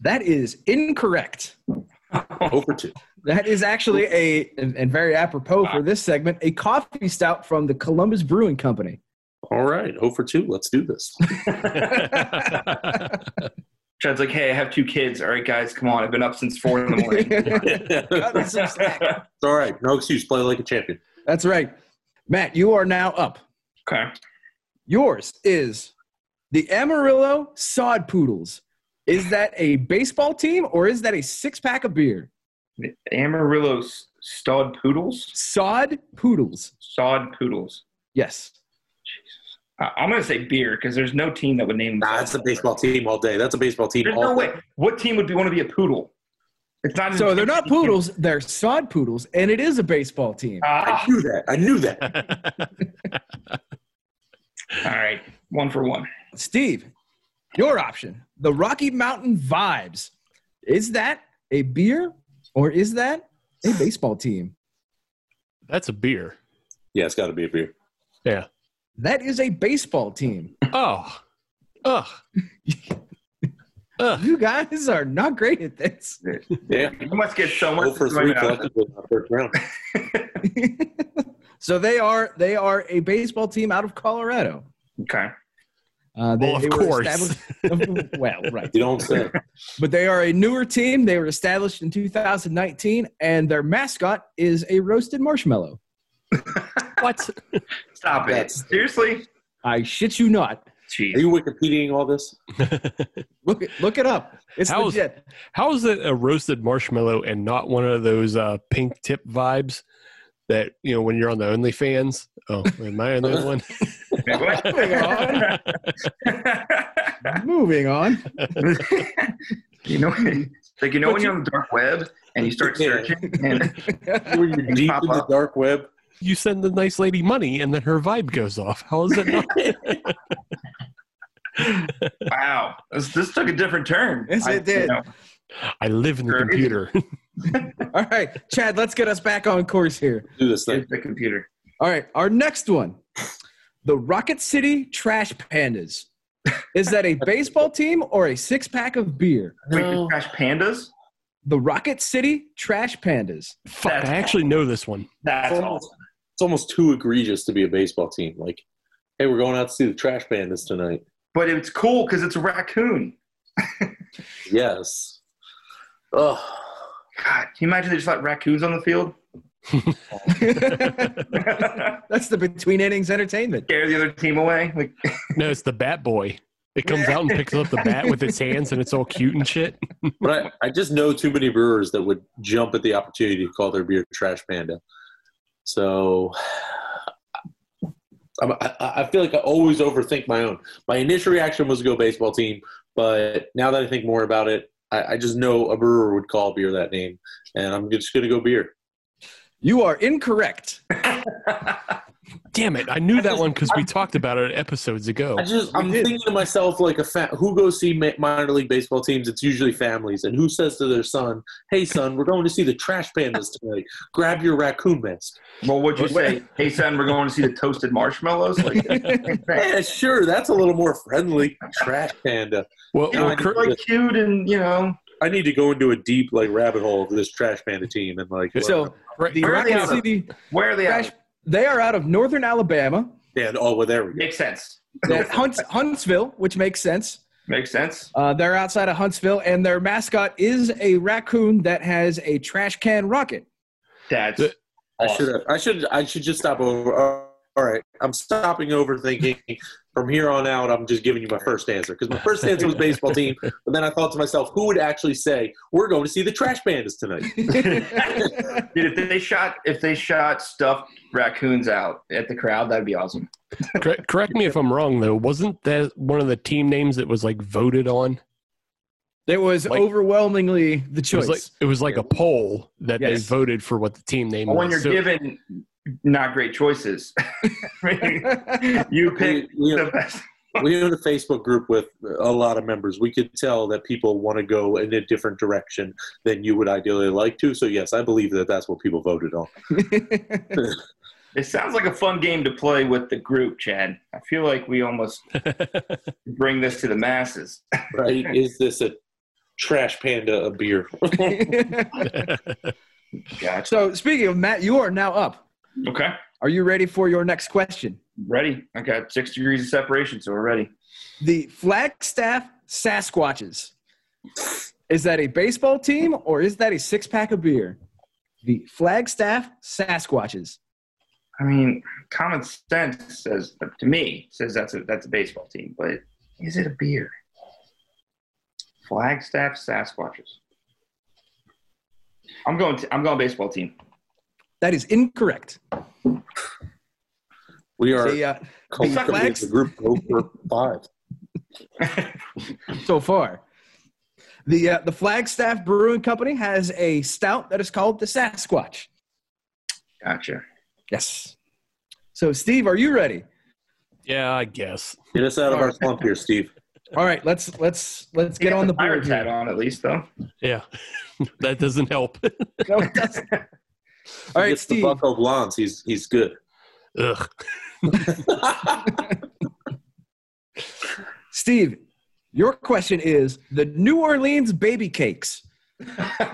That is incorrect. Over two. That is actually a, and, and very apropos for this segment, a coffee stout from the Columbus Brewing Company. All right, oh over two. Let's do this. Chad's like, hey, I have two kids. All right, guys, come on. I've been up since four in the morning. Got me some slack. It's all right. No excuse. Play like a champion. That's right. Matt, you are now up. okay. Yours is the Amarillo Sod Poodles. Is that a baseball team or is that a six pack of beer? The Amarillo S- Stod Poodles? Sod Poodles. Sod Poodles. Yes. I- I'm going to say beer because there's no team that would name Nah, themselves that's a baseball team all day. That's a baseball team There's all no day. way. What team would be, want to be a poodle? It's not. So they're not poodles, they're sod poodles, and it is a baseball team. Ah, I knew that. I knew that. all right, one for one. Steve, your option the Rocky Mountain Vibes. Is that a beer or is that a baseball team? That's a beer. Yeah, it's got to be a beer. Yeah. That is a baseball team. Oh. Ugh. Ugh. You guys are not great at this. Yeah. You must get so much for three enjoyment out of collectively in the first round. So they are they are a baseball team out of Colorado. Okay. Uh, they, Well, of they course. established- well, right. You don't say. But they are a newer team. They were established in 2019, and their mascot is a roasted marshmallow. What? Stop it. That's- Seriously? I shit you not. Are you Wikipediaing all this? Look it look it up. It's How is- legit. How is it a roasted marshmallow and not one of those uh, pink tip vibes that you know when you're on the OnlyFans? Oh, am I on the one? Moving on. you know, like you know when you're on the dark web and you start searching and Were you Things deep pop in the dark web? You send the nice lady money and then her vibe goes off. How is it not? wow, this, this took a different turn. Yes, I- it did. you know, I live in the Sure. computer. All right, Chad, let's get us back on course here. Do this thing. the computer. All right, our next one the Rocket City Trash Pandas. Is that a baseball team or a six pack of beer? Wait, No. the trash pandas? The Rocket City Trash Pandas. Fuck, I actually know this one. That's It's all. almost, it's almost too egregious to be a baseball team. Like, hey, we're going out to see the Trash Pandas tonight. But it's cool because it's a raccoon. Yes. Oh, God, can you imagine they just let raccoons on the field? That's the between innings entertainment. Scare the other team away? Like, No, it's the Bat Boy. It comes out and picks up the bat with its hands, and it's all cute and shit. but I, I just know too many brewers that would jump at the opportunity to call their beer Trash Panda. So I'm, I, I feel like I always overthink my own. My initial reaction was to go baseball team, but now that I think more about it, I, I just know a brewer would call beer that name, and I'm just going to go beer. You are incorrect. Damn it! I knew I that just- one because we talked about it episodes ago. I just, We I'm did. thinking to myself, like a fa- who goes see ma- minor league baseball teams? It's usually families, and who says to their son, "Hey, son, we're going to see the Trash Pandas tonight. Grab your raccoon mask." well, what'd you say? Hey, son, we're going to see the toasted marshmallows? Like, Yeah, sure, that's a little more friendly. Trash Panda. Well, you know, well, it's like cute and, you know. I need to go into a deep like rabbit hole of this Trash Panda team and like. So correct- the Where are correct they me Rocket if- out of? City Where are they Trash at? They are out of northern Alabama. yeah, oh, well, there we go. Makes sense. Hunts, Huntsville, which makes sense. Makes sense. Uh, they're outside of Huntsville, and their mascot is a raccoon that has a trash can rocket. That's The- I should awesome. have. I should. I should just stop over. All right, I'm stopping overthinking. From here on out, I'm just giving you my first answer because my first answer was baseball team, but then I thought to myself, who would actually say we're going to see the Trash Pandas tonight? Dude, if they shot if they shot stuffed raccoons out at the crowd, that'd be awesome. correct, correct me if I'm wrong though. Wasn't that one of the team names that was like voted on? It was Like- overwhelmingly the It choice. was like it was like a poll that Yes. they voted for what the team name But was. when you're So- given not great choices, you pick We- we- the best. we own a Facebook group with a lot of members. We could tell that people want to go in a different direction than you would ideally like to. So yes, I believe that that's what people voted on. It sounds like a fun game to play with the group, Chad. I feel like we almost bring this to the masses. Right? Is this a Trash Panda a beer? Gotcha. so, speaking of Matt, you are now up. Okay. Are you ready for your next question? Ready. I got six degrees of separation, so we're ready. The Flagstaff Sasquatches. Is that a baseball team or is that a six pack of beer? The Flagstaff Sasquatches. I mean, common sense says to me says that's a that's a baseball team, but is it a beer? Flagstaff Sasquatches. I'm going. To, I'm going baseball team. That is incorrect. We are The, uh, collectively as a group over five. so far. The uh, the Flagstaff Brewing Company has a stout that is called the Sasquatch. Gotcha. Yes. So, Steve, are you ready? yeah, I guess. Get us out of our slump here, Steve. All right, let's let's let's get got on the pirate board hat on at least though. Yeah, that doesn't help. No, it doesn't. All right, Gets the Steve. Bucko Blondes. He's he's good. Ugh. Steve, your question is the New Orleans baby cakes.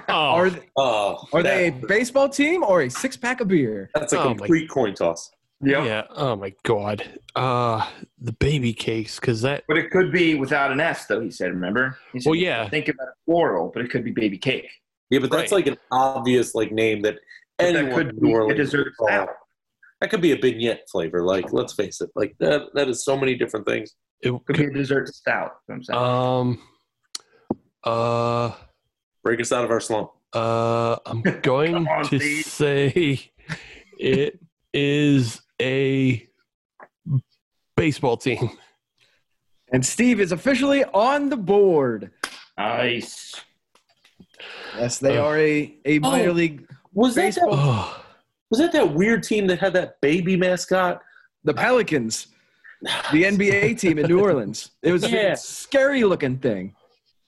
Oh, Are th- Oh, are they a baseball team or a six pack of beer? That's a Oh, my- complete coin toss. Yep. yeah. Oh my god. Uh, the baby cakes, because that. But it could be without an S, though. He said. Remember? He said, Well, yeah. Think about floral, but it could be baby cake. Yeah, but that's Right. like an obvious like name that But anyone that could be New a Orleans dessert would call. stout. That could be a vignette flavor. Like, let's face it, like that. That is so many different things. It Could be a dessert stout. is what I'm saying. Um. Uh. Break us out of our slump. Uh. I'm going on, to Steve. say it is a baseball team. And Steve is officially on the board. nice. Yes, they Uh, are a, a minor Oh. league. Was that, that was that that weird team that had that baby mascot? The Pelicans, the NBA team in New Orleans. It was Yeah. a scary looking thing.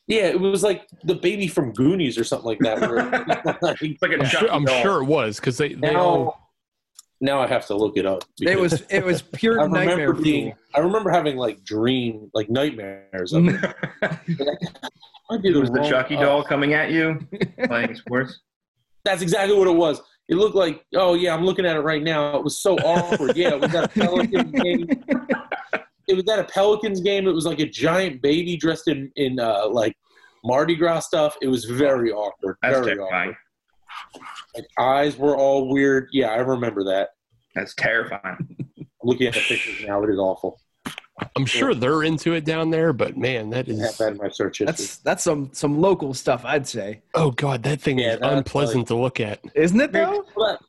Yeah, it was like the baby from Goonies or something like that. like, It's like a I'm sure. I'm sure it was because they. they now, all, now I have to look it up. It was it was pure remember nightmare being. I remember having like dream, like nightmares of it. I did It was the wrong- Chucky doll coming at you, playing sports. That's exactly what it was. It looked like, oh yeah, I'm looking at it right now. It was so awkward. Yeah, it was at a Pelicans game. It was at a Pelicans game. It was like a giant baby dressed in in uh, like Mardi Gras stuff. It was very awkward. That's very terrifying. awkward. Like, eyes were all weird. Yeah, I remember that. That's terrifying. Looking at the pictures now. It is awful. I'm sure they're into it down there, but man, that I have is. that in my search history. That's that's some some local stuff, I'd say, Oh god, that thing Yeah, is that's unpleasant to look at. isn't it though? But,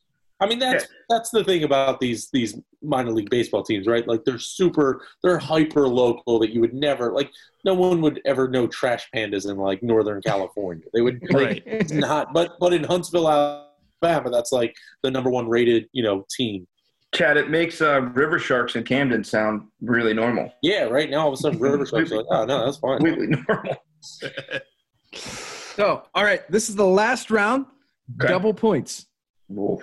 I mean, that's that's the thing about these these minor league baseball teams, right? Like they're super, they're hyper local that you would never like. No one would ever know trash pandas in like Northern California. They would like, Right. it's not, but but in Huntsville, Alabama, that's like the number one rated you know team. Chad, it makes uh, River Sharks in Camden sound really normal. Yeah, right now all of a sudden River Sharks are like, oh no, that's fine. Completely normal. So, all right, this is the last round. Okay. Double points. Oof.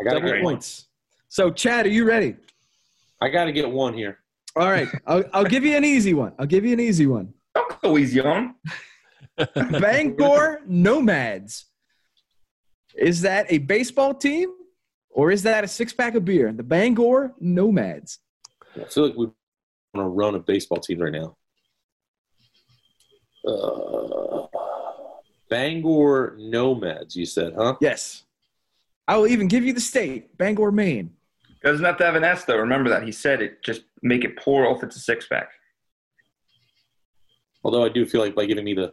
I gotta Double get one. points. So, Chad, are you ready? I gotta get one here. All right, I'll, I'll give you an easy one. I'll give you an easy one. Don't go easy on. Bangor Nomads. Is that a baseball team or is that a six pack of beer? The Bangor Nomads. I feel like we're on a run of baseball teams right now. Uh, Bangor Nomads, you said, huh? Yes. I will even give you the state Bangor, Maine. Doesn't have to have an S though. Remember that he said it. Just make it plural if it's a six pack. Although I do feel like by giving me the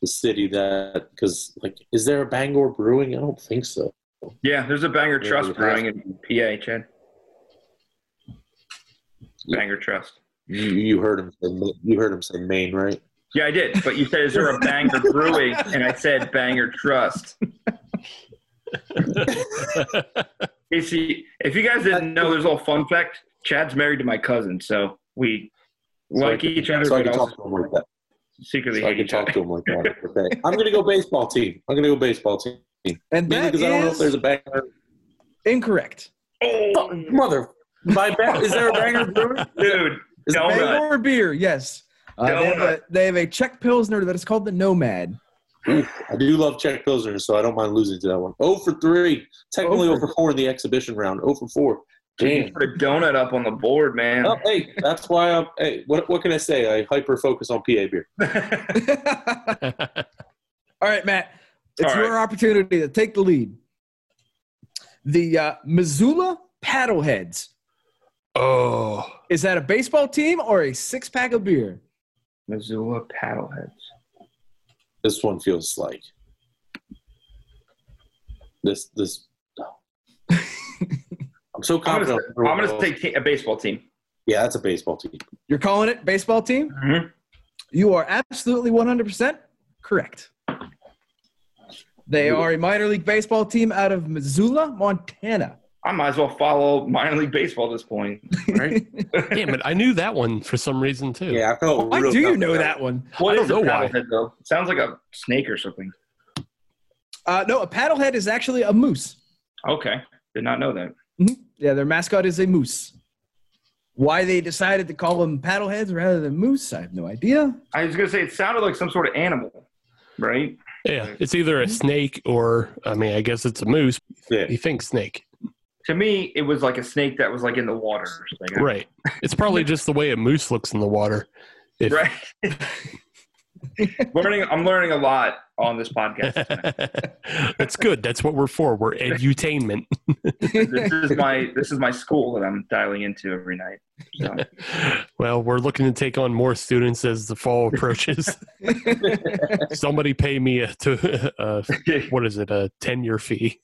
the city that because like is there a Bangor Brewing? I don't think so. Yeah, there's a Bangor Yeah, Trust brewing in PA, Chad. Bangor Trust. You, you heard him say you heard him say Maine, right? Yeah, I did. But you said, is there a Bangor Brewing? And I said Bangor Trust. You see, if you guys didn't know, there's a little fun fact. Chad's married to my cousin, so we So like can- each other, So I can talk to him like that. secretly So I can each talk other. to him like that. Okay. I'm gonna go baseball team. I'm gonna go baseball team. And Mainly that because I don't know if there's a Bangor. incorrect. Fuck, Mother, my ba- is there a Bangor Brewing? Dude, Is it donut. Bangor beer, yes. Uh, they, have a, Donut. they have a Czech Pilsner that is called the Nomad. Ooh, I do love Czech Pilsner, so I don't mind losing to that one. 0 for 3. Technically 0 0 for 4 in the exhibition round. 0 for 4. Damn. put a donut up on the board, man. Oh, hey, that's why I'm. Hey, what, what can I say? I hyper focus on PA beer. All right, Matt. It's All right. your opportunity to take the lead. The uh, Missoula Paddleheads. oh, Is that a baseball team or a six pack of beer? Missoula Paddleheads. This one feels like this. This. I'm so I'm gonna, confident. I'm gonna take a baseball team. Yeah, that's a baseball team. You're calling it baseball team? Mhm. You are absolutely 100% correct. They are a minor league baseball team out of Missoula, Montana. I might as well follow minor league baseball at this point. Right? damn it! I knew that one for some reason too. Yeah, I felt. Why real do you know that one? What don't is a know why. paddlehead though? It sounds like a snake or something. Uh, no, a paddlehead is actually a moose. Okay, did not know that. Yeah, their mascot is a moose. Why they decided to call them paddleheads rather than moose, I have no idea. I was gonna say it sounded like some sort of animal, right? Yeah, it's either a snake or I mean, I guess it's a moose. Yeah. You think snake, To me, it was like a snake that was like in the water or something. right? It's probably just the way a moose looks in the water. If, Right. learning, I'm learning a lot on this podcast. That's good. That's what we're for. We're edutainment. this is my this is my school that I'm dialing into every night. So Well, we're looking to take on more students as the fall approaches. Somebody pay me a, to, uh, what is it, a 10 year fee?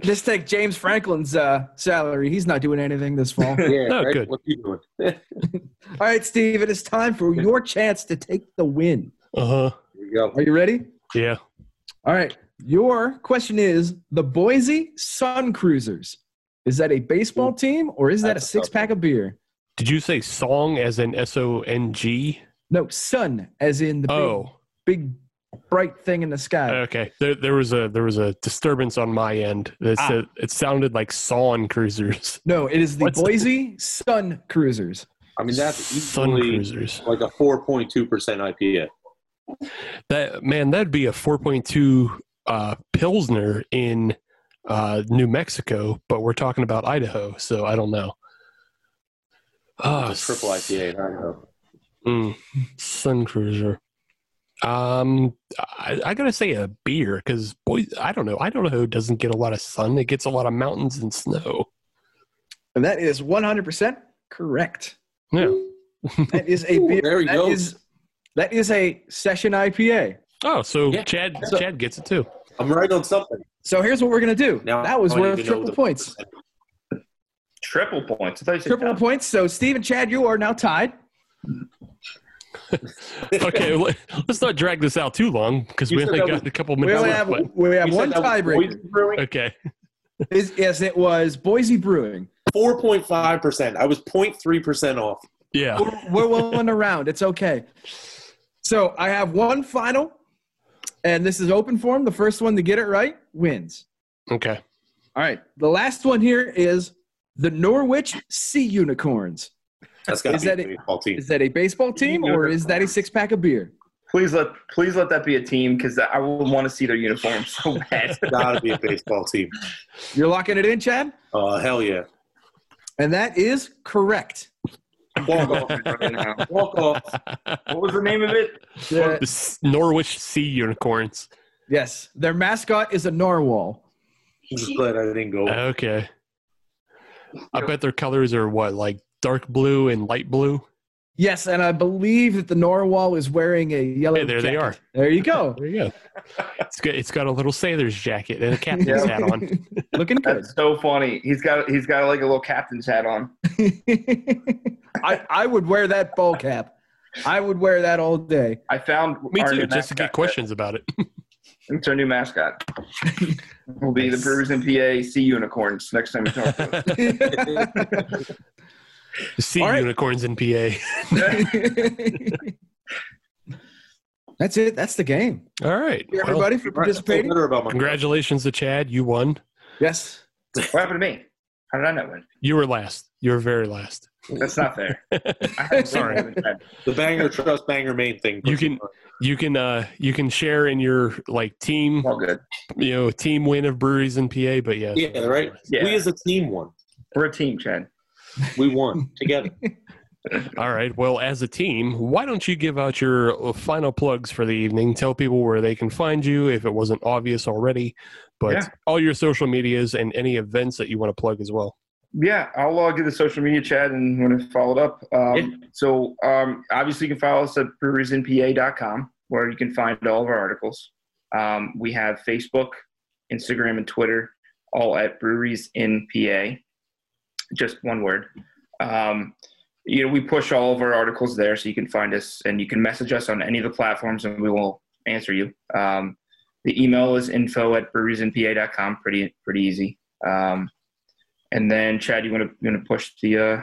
Just take James Franklin's uh, salary. He's not doing anything this fall. Yeah, Oh, right? good. What you doing? All right, Steve, it is time for your chance to take the win. Uh huh. Here you go. Are you ready? Yeah. All right. Your question is the Boise Sun Cruisers. Is that a baseball team or is that a That's a six pack of beer? Did you say song as in S O N G? No, sun, as in the big, Oh, big bright thing in the sky. okay. There, there was a there was a disturbance on my end. It, Ah. said, it sounded like Sawn Cruisers. no, it is the What's- Boise Sun Cruisers. I mean, that's Sun easily Cruisers. like a 4.2% IPA. That man, that'd be a 4.2 uh, Pilsner in uh, New Mexico, but we're talking about Idaho, so I don't know. Oh, triple IPA. I don't. Mm, Sun Cruiser. Um, I, I gotta say a beer because boy, I don't know. I don't know who doesn't get a lot of sun. It gets a lot of mountains and snow. And that is 100% correct. Yeah. That is a Ooh, beer. there he that goes. is- that is a session IPA. Oh, so Yeah. Chad So- Chad gets it too. I'm right on something. So here's what we're going to do. Now, that was worth triple the points. triple points. I thought you said Triple double. points. So Steve and Chad, you are now tied. Okay, let- let's not drag this out too long because we only got was- a couple We minutes only left. have but- we have one that tiebreaker. Okay, Is- Yes, it was Boise Brewing. 4.5%. I was 0.3% off. yeah. We're, we're willing around. It's okay. So I have one final, and this is open form. The first one to get it right wins. Okay. All right. The last one here is the Norwich Sea Unicorns. That's got Is to that be it? a baseball team. Is that a baseball team or is that a six pack of beer? Please let please let that be a team because I will want to see their uniforms so bad. got to be a baseball team. You're locking it in, Chad? Uh, hell yeah. And that is correct. Walk off right now. Walk off. What was the name of it? The- The Norwich Sea Unicorns. yes, their mascot is a narwhal. I'm just glad I didn't go. Okay. I bet their colors are what, like dark blue and light blue? Yes, and I believe that the narwhal is wearing a yellow. Hey, there they are. There you go. There you go. It's got it's got a little sailor's jacket and a captain's hat on. Looking good. That's so funny. He's got he's got like a little captain's hat on. I, I would wear that ball cap. I would wear that all day. I found Me our too, new just to get mascot. questions about it. It's our new mascot. We'll be the Brewers in PA Sea Unicorns next time we talk. To them. sea All right. unicorns in PA. That's it. That's the game. All right. Thank you, Well, everybody, for participating. about my congratulations to Chad. You won. Yes. what happened to me? How did I not win? You were last. You were very last. That's not fair. I haven't Sorry. the banger trust banger main thing. You can you can uh you can share in your like team All good. you know team win of breweries in PA, but yeah. Yeah, right. Yeah. We as a team won. We're a team, Chad. We won together. All right. Well, as a team, why don't you give out your uh, final plugs for the evening? Tell people where they can find you if it wasn't obvious already, but Yeah. all your social medias and any events that you want to plug as well. Yeah, I'll log into the social media chat and when it followed up. Um, Yeah. So um, obviously you can follow us at breweriesinpa.com where you can find all of our articles. Um, we have Facebook, Instagram, and Twitter, all at Breweries in PA. Just one word. Um, you know, we push all of our articles there, so you can find us and you can message us on any of the platforms, and we will answer you. Um, the email is info at breweriesinpa.com. Pretty pretty easy. Um, and then Chad, you want to you want to push the uh,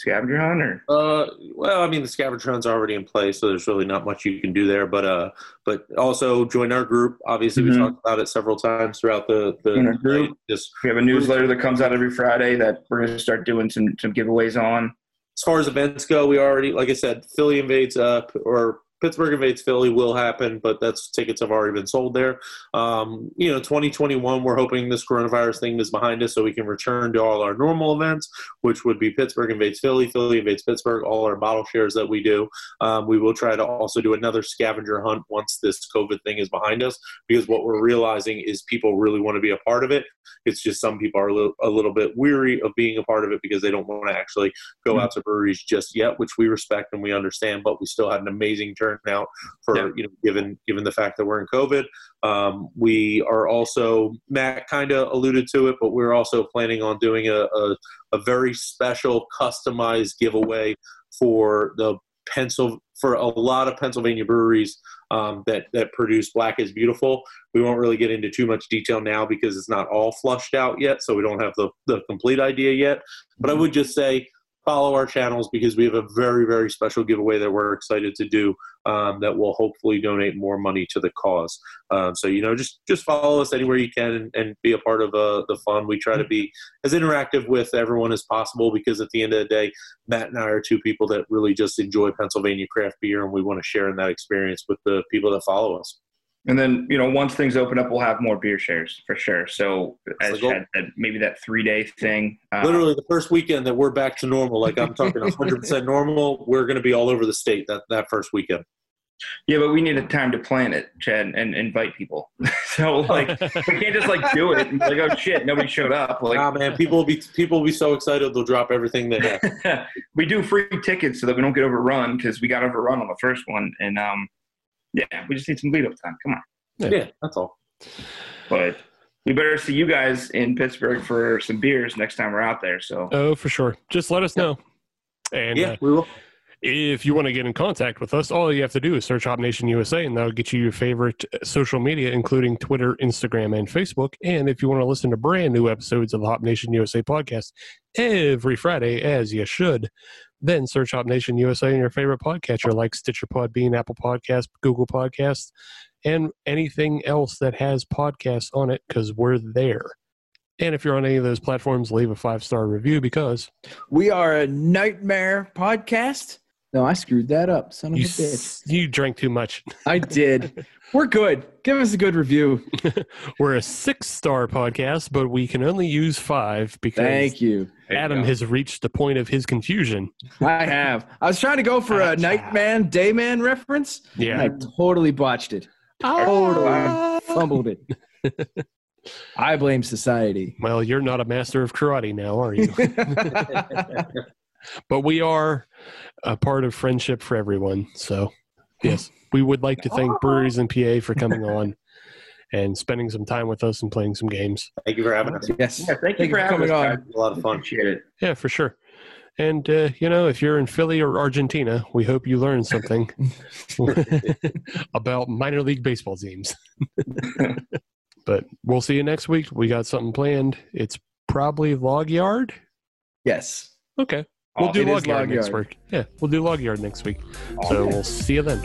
scavenger hunt or Uh, well, I mean, the scavenger hunt's are already in place, so there's really not much you can do there. But uh, but also join our group. Obviously, we Mhm. talked about it several times throughout the the In our group. Just we have a newsletter that comes out every Friday that we're going to start doing some some giveaways on. as far as events go, we already, like I said, Philly invades up or Pittsburgh invades Philly will happen, but that's tickets have already been sold there. Um, you know, 2021, we're hoping this coronavirus thing is behind us so we can return to all our normal events, which would be Pittsburgh invades Philly, Philly invades Pittsburgh, all our bottle shares that we do. Um, we will try to also do another scavenger hunt once this COVID thing is behind us, because what we're realizing is people really want to be a part of it. It's just some people are a little, a little bit weary of being a part of it because they don't want to actually go out to breweries just yet, which we respect and we understand. But we still had an amazing turnout for Yeah. you know given given the fact that we're in COVID. Um, we are also Matt kind of alluded to it, but we're also planning on doing a, a a very special customized giveaway for the pencil for a lot of Pennsylvania breweries um, that that produce Black is Beautiful. We won't really get into too much detail now because it's not all flushed out yet, so we don't have the the complete idea yet. But I would just say follow our channels because we have a very very special giveaway that we're excited to do um, that will hopefully donate more money to the cause. Um, so you know, just just follow us anywhere you can and, and be a part of uh, the fun. We try to be as interactive with everyone as possible because at the end of the day, Matt and I are two people that really just enjoy Pennsylvania craft beer, and we want to share in that experience with the people that follow us. And then, you know, once things open up, we'll have more beer shares for sure. So, That's as. Chad said, maybe that three day thing. Uh, Literally, the first weekend that we're back to normal, like I'm talking 100 percent normal, we're going to be all over the state that that first weekend. Yeah, but we need a time to plan it, Chad, and invite people. so, like, we can't just like do it and be like, oh shit, nobody showed up. Like, Nah, man, people will be people will be so excited they'll drop everything they have. we do free tickets so that we don't get overrun because we got overrun on the first one, and um, yeah, we just need some lead up time. Come on, yeah, that's all. but we better see you guys in Pittsburgh for some beers next time we're out there. So, Oh, for sure. Just let us know. And Yeah, uh, we will. if you want to get in contact with us, all you have to do is search Hop Nation USA, and that'll get you your favorite uh, social media, including Twitter, Instagram, and Facebook. And if you want to listen to brand new episodes of the Hop Nation USA podcast every Friday, as you should, then search Hop Nation USA in your favorite podcatcher like Stitcher Podbean, Apple Podcast, Google Podcasts, and anything else that has podcasts on it, because we're there. And if you're on any of those platforms, leave a five star review because We are a nightmare podcast. No, I screwed that up. Son of you, a bitch. s- you drank too much. I did. We're good. Give us a good review. We're a six star podcast, but we can only use five because Thank you. Adam has reached the point of his confusion. I have. I was trying to go for a nightman, dayman reference. and Yeah. I totally botched it. Ah. Totally fumbled it. I blame society. Well, you're not a master of karate now, are you? But we are a part of friendship for everyone. So, yes, we would like to thank Breweries in PA for coming on and spending some time with us and playing some games. Thank you for having us. yes. yeah, thank you Thank for you for having coming us. on. A lot of fun. Appreciate it. Yeah, for sure. And, uh, you know, if you're in Philly or Argentina, we hope you learned something about minor league baseball teams. but we'll see you next week. We got something planned. It's probably Log Yard. Yes. Okay. We'll Awesome. do Log Yard Log next week. Yeah, we'll do Log Yard next week. So we'll see you then.